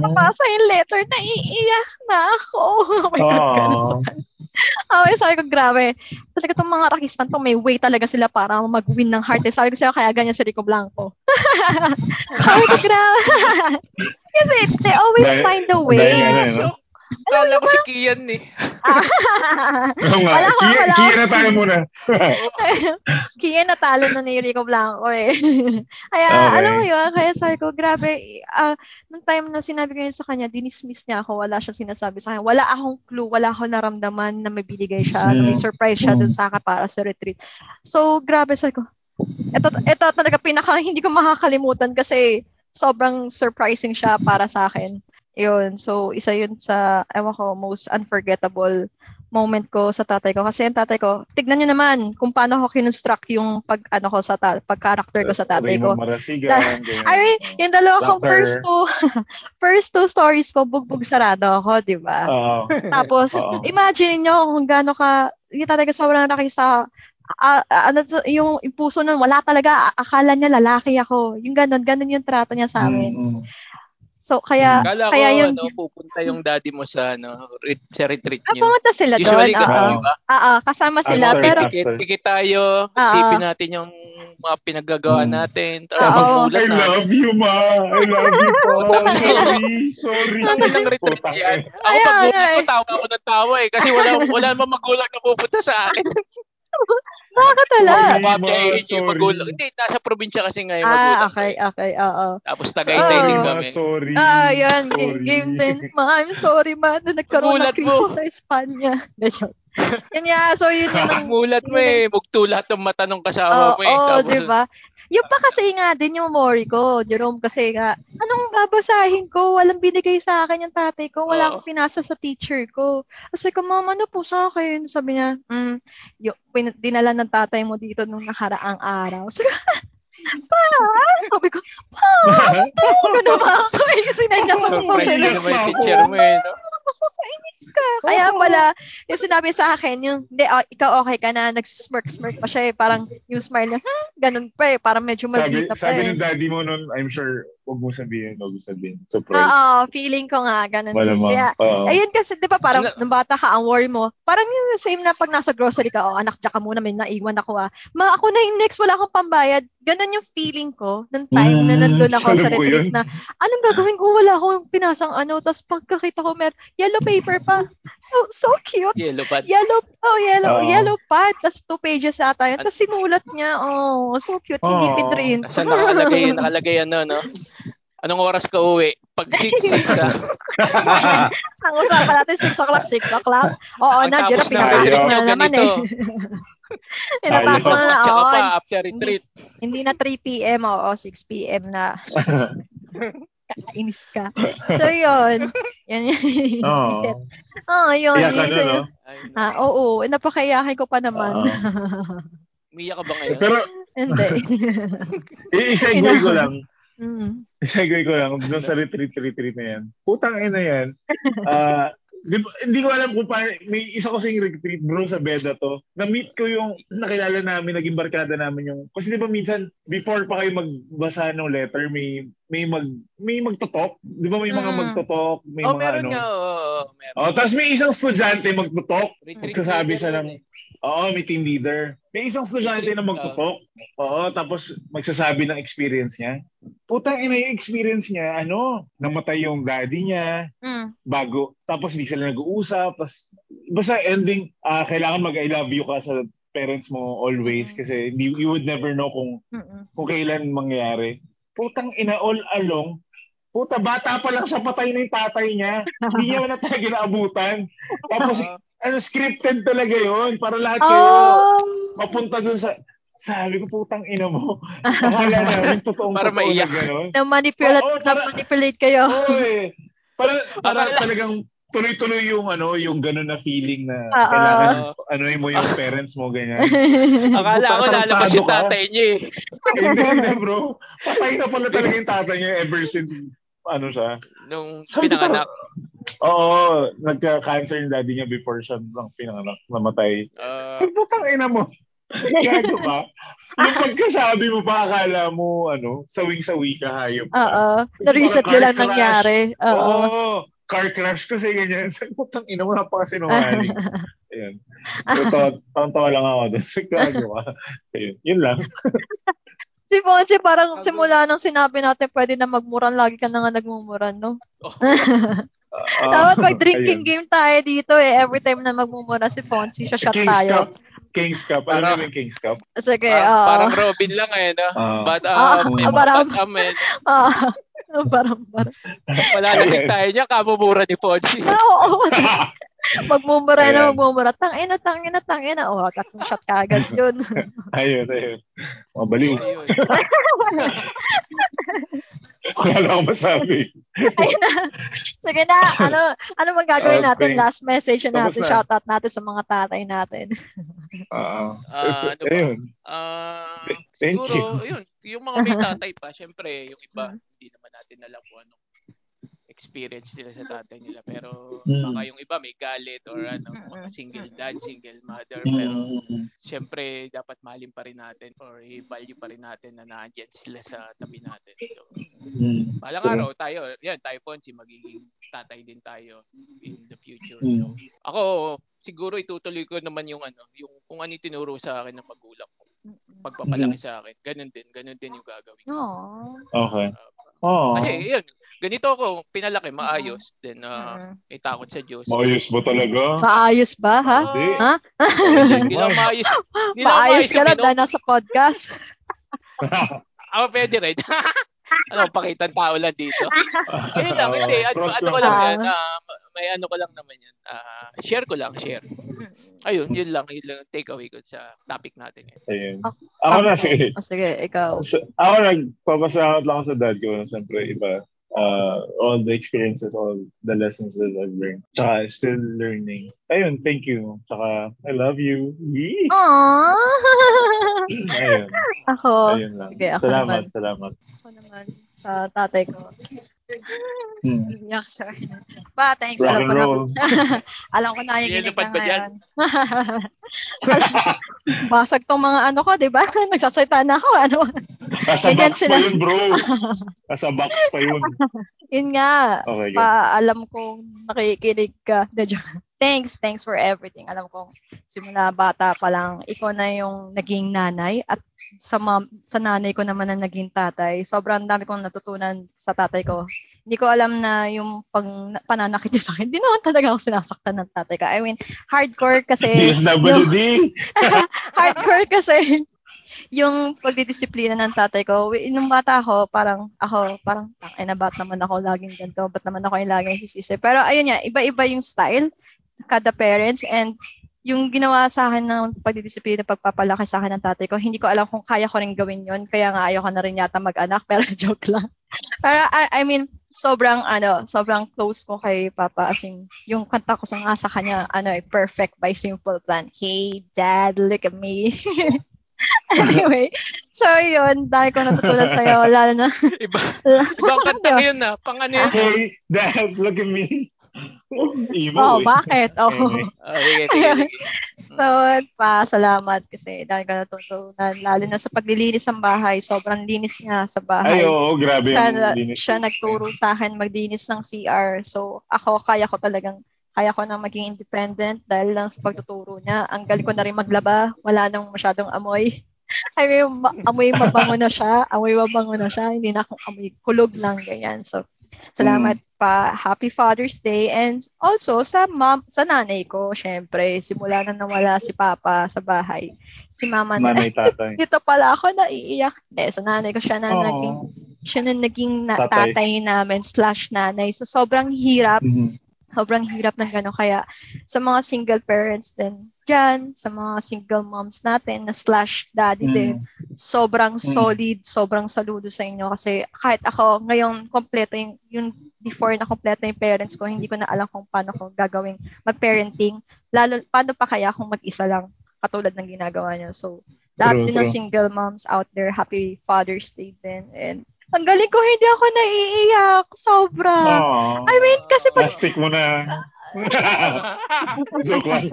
nabasa yung letter, naiiyak na ako. Oh my God, ganun sa Oh. kanya. Okay, sabi ko, grabe. Talaga itong mga rakistan to, may way talaga sila para mag-win ng heart. Eh. Sabi ko sa'yo, kaya ganyan si Rico Blanco. sabi ko, grabe. Kasi they always Dahil- find a dahil way. ano, eh, no? Kala ko si Kian eh. Oo nga. Wala ko, wala na tayo muna. Kaya natalo na ni Rico Blanco eh. Kaya, Okay. alam mo yun, kaya sabi ko, grabe, ah, nung time na sinabi ko yun sa kanya, dinismiss niya ako, wala siya sinasabi sa akin. Wala akong clue, wala akong naramdaman na may binigay siya, na may Mm. surprise siya Mm. dun sa akin para sa retreat. So, grabe, sabi ko, ito, ito talaga pinaka, hindi ko makakalimutan kasi sobrang surprising siya para sa akin. Yun, so isa yun sa, ewan ko, most unforgettable moment ko sa tatay ko. Kasi yung tatay ko, tignan nyo naman kung paano ko kinonstruct yung pag, ano ko sa, ta- pag-character ko sa tatay ko. Ganyan. I mean, yung dalawa kong first two, first two stories ko, bugbog sarado ako, di ba? Tapos, Oo. imagine nyo kung gaano ka, yung talaga sobrang laki sa, ah, ano, yung, yung puso nun, wala talaga, akala niya lalaki ako. Yung ganon, ganon yung trato niya sa amin. Mm, mm. So, kaya, Kala ko, kaya yung, ano, pupunta yung daddy mo sa, ano, ret- sa retreat ah, niyo. pumunta sila doon, Usually, oo. ba? Ah, ah, kasama sila, After, pero, after. Tikit, tikit tayo, Oo. isipin natin yung mga pinaggagawa Mm. natin. Tapos I love you, ma. I love you po. Sorry, sorry. Ang ilang retreat yan. Ako pag ko, tawa ako ng tawa eh. Kasi wala, wala namang magulang na pupunta sa akin. Nakakatala. Sorry. Sorry. Hindi, nasa probinsya kasi ngayon Ah, magulang. okay, eh. okay, oo. Tapos Tagaytay din Oh. kami. sorry. Ah, yan. Game, Sorry. game din. Ma, I'm sorry, ma. Na nagkaroon ng Nagulat mo. crisis sa Espanya. Yan nga. So, yun yun ang... Mulat mo eh. Bugto lahat ng mata ng kasama Oo, mo eh. oh, Tapos, di ba? Yung pa kasi nga din yung worry ko, Jerome, kasi nga, anong babasahin ko? Walang binigay sa akin yung tatay ko. Wala akong pinasa sa teacher ko. Kasi ko, mama, ano po sa akin? Sabi niya, mm, yung, pin- dinala ng tatay mo dito nung nakaraang araw. Sabi ko, pa? Sabi ko, pa? Ito, gano'n ba ako? Eh, sinadya ko po Surprise naman yung teacher mo eh. No? Ako, kainis ka. Kaya pala, yung sinabi sa akin, yung, hindi, oh, ikaw okay ka na, nagsismirk-smirk pa siya eh. Parang yung smile niya, hmm, ganun pa eh. Parang medyo Sabi, maldita pa sabi eh. ng daddy mo nun, I'm sure, huwag mo sabihin, huwag mo sabihin. Surprise. Oo, feeling ko nga, ganun din. Malamang. Kaya, Oo. ayun kasi, di ba parang, nung bata ka, ang worry mo, parang yung same na pag nasa grocery ka, oh, anak, tsaka muna, may naiwan ako ah. Ma, ako na yung next, wala akong pambayad. Ganun yung feeling ko, nung time na Mm, nandun ako sa retreat yun. na, anong gagawin ko? Wala akong pinasang ano, tapos pagkakita ko, mer, yellow paper pa. So, so cute. Yellow pad. Yellow, oh, yellow, Oo. yellow pad. Tapos two pages ata yun. Tapos sinulat niya, oh, so cute. Hindi pinrint. Saan nakalagay, nakalagay ano, no? Anong oras ka uwi? Pag 6, 6 ah. Ang usapan natin 6 o'clock, 6 o'clock. Oo, Ang na, Jero, na pinapasok ayaw. mo na naman eh. Pinapasok na na, oo. pa, after retreat. Hindi na 3 p.m. Oo, 6 p.m. na. Kakainis ka. So, yun. Yan yun. Oo. Oo, yun. Iyak ka yun. no? Ah, oo, napakayahay ko pa naman. Umiyak ka ba ngayon? Pero, Hindi. isegue ko lang. mm. Isegue ko lang. Doon sa retreat, retreat na yan. Putang ina yan. Ah, di hindi ko alam kung paano, may isa ko sing retreat bro sa Beda to. Na-meet ko yung nakilala namin, naging barkada namin yung, kasi di ba minsan, before pa kayo magbasa ng letter, may may mag may magtotok. Di ba may mga Mm. magtotok, may oh, mga meron ano. nga. Oo, meron. Oh, tapos may isang estudyante magtotok. Retreat Magsasabi siya ng, eh. Oo, may team leader. May isang estudyante na magtotok. Oo, tapos magsasabi ng experience niya. Putang ina yung experience niya, ano, namatay yung daddy niya, Mm. bago, tapos hindi sila nag-uusap, tapos, basta ending, ah, kailangan mag-I love you ka sa parents mo always Mhm. kasi hindi, you would never know kung Mm-mm. kung kailan mangyari. Putang ina all along, puta bata pa lang siya patay na yung tatay niya. Hindi niya na talaga naabutan. Tapos. Ano scripted talaga yon para lahat kayo Oh! mapunta dun sa sabi ko putang ina mo. Akala namin totoong Para totoo na maiyak. gano'n. Na-manipulate, Oo, para- na-manipulate kayo. Oo eh. Para, para talagang tuloy-tuloy yung ano, yung gano'n na feeling na Oo. kailangan Oo. ano mo yung parents mo ganyan. Akala ko lalabas yung tatay niya eh. hindi, hindi bro. Patay na pala talaga yung tatay niya ever since ano siya. Nung Sabi ko, pinanganak. Oo, nagka-cancer yung daddy niya before siya lang pinanganak, namatay. Uh, Sabi ko, ina mo. Gago ba? Yung pagkasabi mo pa, akala mo, ano, sawing-sawi ka, hayop ka. Oo. Na-reset crash. nangyari. Oo. Oo. car crash kasi ganyan. Sabi ko, tang ina mo, napakasinungaling. Ayun. So, tawa lang ako doon. Gago ka. Ayun, yun lang. Si Fonzie, parang simula nang sinabi natin pwede na magmuran, lagi ka na nga nagmumuran, no? Ah, Dapat pag drinking ayun. game tayo dito eh, every time na magmumura si Fonzie, siya shot King's tayo. Cup. King's Cup. Alam Parang- mo yung King's Cup? Sige, parang, oo. parang Robin lang eh, no? Ah. But, Ah, um, ah, parang- but, um, eh, Ah, parang, parang. malalasing Ayan. tayo niya, kamumura ni Fonzie. Ah, Oo, magmumura na, magmumura. Tangina, tangina, tangina. Oh, tatlong shot ka agad yun. ayun, ayun. Mga baliw. Ayun. Wala na akong masabi. Ayun na. Sige na, ano, ano mang gagawin natin? Okay. Last message na Tapos natin, na. shoutout natin sa mga tatay natin. Ah, Ah, ano ba? ayun. Ah, Thank siguro, you. yun, yung mga may tatay pa, syempre, yung iba, Mm. hindi naman natin alam kung anong experience nila sa tatay nila. Pero Mm. baka yung iba may galit or ano, Mm. single dad, single mother. Pero Mm. syempre, dapat mahalin pa rin natin or i-value pa rin natin na nandiyan sila sa tabi natin. So, Mm. balang araw tayo, yan, tayo Fonzie, magiging tatay din tayo in the future. Mm. So, ako, siguro itutuloy ko naman yung ano, yung kung ano tinuro sa akin ng magulang ko. Pagpapalaki sa akin. Ganun din, ganun din yung gagawin. ko. Aww. Okay. Uh, Oo. Kasi yun, ganito ako, pinalaki, maayos. Then, uh, Mm. may takot sa Diyos. Maayos ba talaga? Maayos ba, ha? Hindi. Ha? Hindi lang maayos. Hindi lang Maayos ka lang dahil nasa podcast. Ako pwede rin. ano, pakitang tao lang dito. Ganyan lang, hindi. Ano, ano ko lang. Ah. yan. ah, may ano ko lang naman yan. Ah, share ko lang, share. Ayun, yun lang. Yun lang take away ko sa topic natin. ngayon. Ayun. Ako- Ako na, sige. Oh, sige, ikaw. So, ako nagpapasalamat lang ako sa dad ko. Siyempre, iba. Uh, all the experiences, all the lessons that I've learned. Tsaka, still learning. Ayun, thank you. Tsaka, I love you. Yee! Aww. Ayun. ako, Ayun lang. sige, ako salamat, naman. salamat. Ako naman sa tatay ko. Hmm. Iyak siya. Ba, thanks. Rock alam na. alam ko na yung ginig dyan? ngayon. Basag tong mga ano ko, di ba? Nagsasalita na ako. Ano? Nasa box sila. pa yun, bro. Nasa box pa yun. Yun nga. Okay. Pa, alam kong nakikinig ka. Joke. Thanks, thanks for everything. Alam kong simula bata pa lang, ikaw na yung naging nanay at sa mom, sa nanay ko naman na naging tatay. Sobrang dami kong natutunan sa tatay ko. Hindi ko alam na yung pang, pananakit niya sa akin. Hindi naman talaga ako sinasaktan ng tatay ko. I mean, hardcore kasi. yung, DSWD. hardcore kasi yung pagdidisiplina ng tatay ko. Nung bata ako, parang ako, parang, ay na ba't naman ako laging ganito? Ba't naman ako yung laging sisisi? Pero ayun nga, iba-iba yung style kada parents and yung ginawa sa akin ng pagdidisiplina, pagpapalaki sa akin ng tatay ko, hindi ko alam kung kaya ko rin gawin yon Kaya nga ayoko na rin yata mag-anak, pero joke lang. Pero I, I mean, sobrang ano, sobrang close ko kay Papa as in, yung kanta ko sa nga sa kanya, ano, eh, perfect by Simple Plan. Hey, Dad, look at me. anyway, so yun, dahil ko natutunan sa'yo, lalo na, Iba, ibang kanta yun na. Pang ano yun? Hey, dad, look at me. Emo oh, eh. bakit? Oh. Anyway. Sige, sige. So, pa, salamat kasi dahil ka natutunan, lalo na sa paglilinis ng bahay, sobrang linis nga sa bahay. Ay, oo, grabe siya, yung linis. siya nagturo sa akin maglinis ng CR. So, ako, kaya ko talagang, kaya ko na maging independent dahil lang sa pagtuturo niya. Ang galing ko na rin maglaba. Wala nang masyadong amoy. I mean, ma- amoy mabango na siya. Amoy mabango na siya. Hindi na akong amoy kulog lang, ganyan. So, salamat pa. Happy Father's Day. And also, sa mom, sa nanay ko, syempre, simula na nawala si Papa sa bahay. Si Mama na, Nanay, tatay. dito pala ako naiiyak. Eh, sa nanay ko siya na Oo. naging siya na naging na, Tatay. tatay. namin slash nanay. So, sobrang hirap. Mhm. Sobrang hirap ng gano'n. Kaya, sa mga single parents din dyan, sa mga single moms natin na slash daddy Mm. din, sobrang Mm. solid, sobrang saludo sa inyo. Kasi kahit ako, ngayon, kompleto yung, yung before na kompleto yung parents ko, hindi ko na alam kung paano ko gagawing mag-parenting. Lalo, paano pa kaya kung mag-isa lang, katulad ng ginagawa niyo. So, lahat din ng single moms out there, happy Father's Day din. And, ang galing ko, hindi ako naiiyak. Sobra. Aww. I mean, kasi pag Plastic mo na. Joke lang.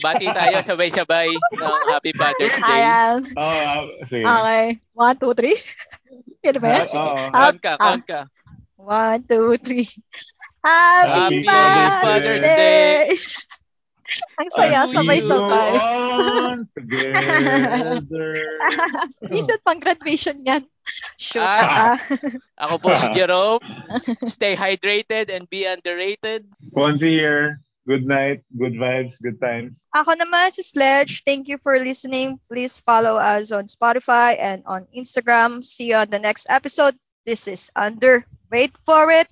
Bati tayo sabay-sabay ng Happy Father's Day. Ayan. Oo, ah, sige. Okay. One, two, three. Yan ba yan? Oo. Count ka, count ka. One, two, three. Happy, Happy Father's, Father's Day! Ang saya, sabay-sabay. together. Minsan pang graduation yan. Shoot Ah. ah. Ako po si Jerome. Stay hydrated and be underrated. Fonzie here. Good night, good vibes, good times. Ako naman si Sledge. Thank you for listening. Please follow us on Spotify and on Instagram. See you on the next episode. This is Under. Wait for it.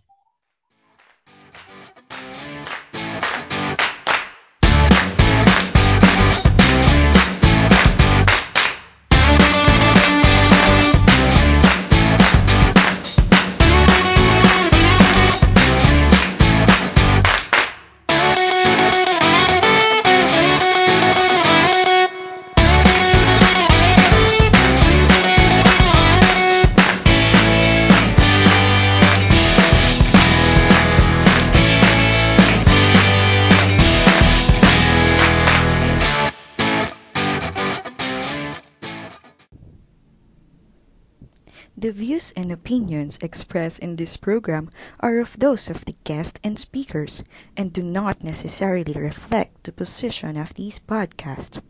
Views and opinions expressed in this program are of those of the guest and speakers and do not necessarily reflect the position of these podcasts.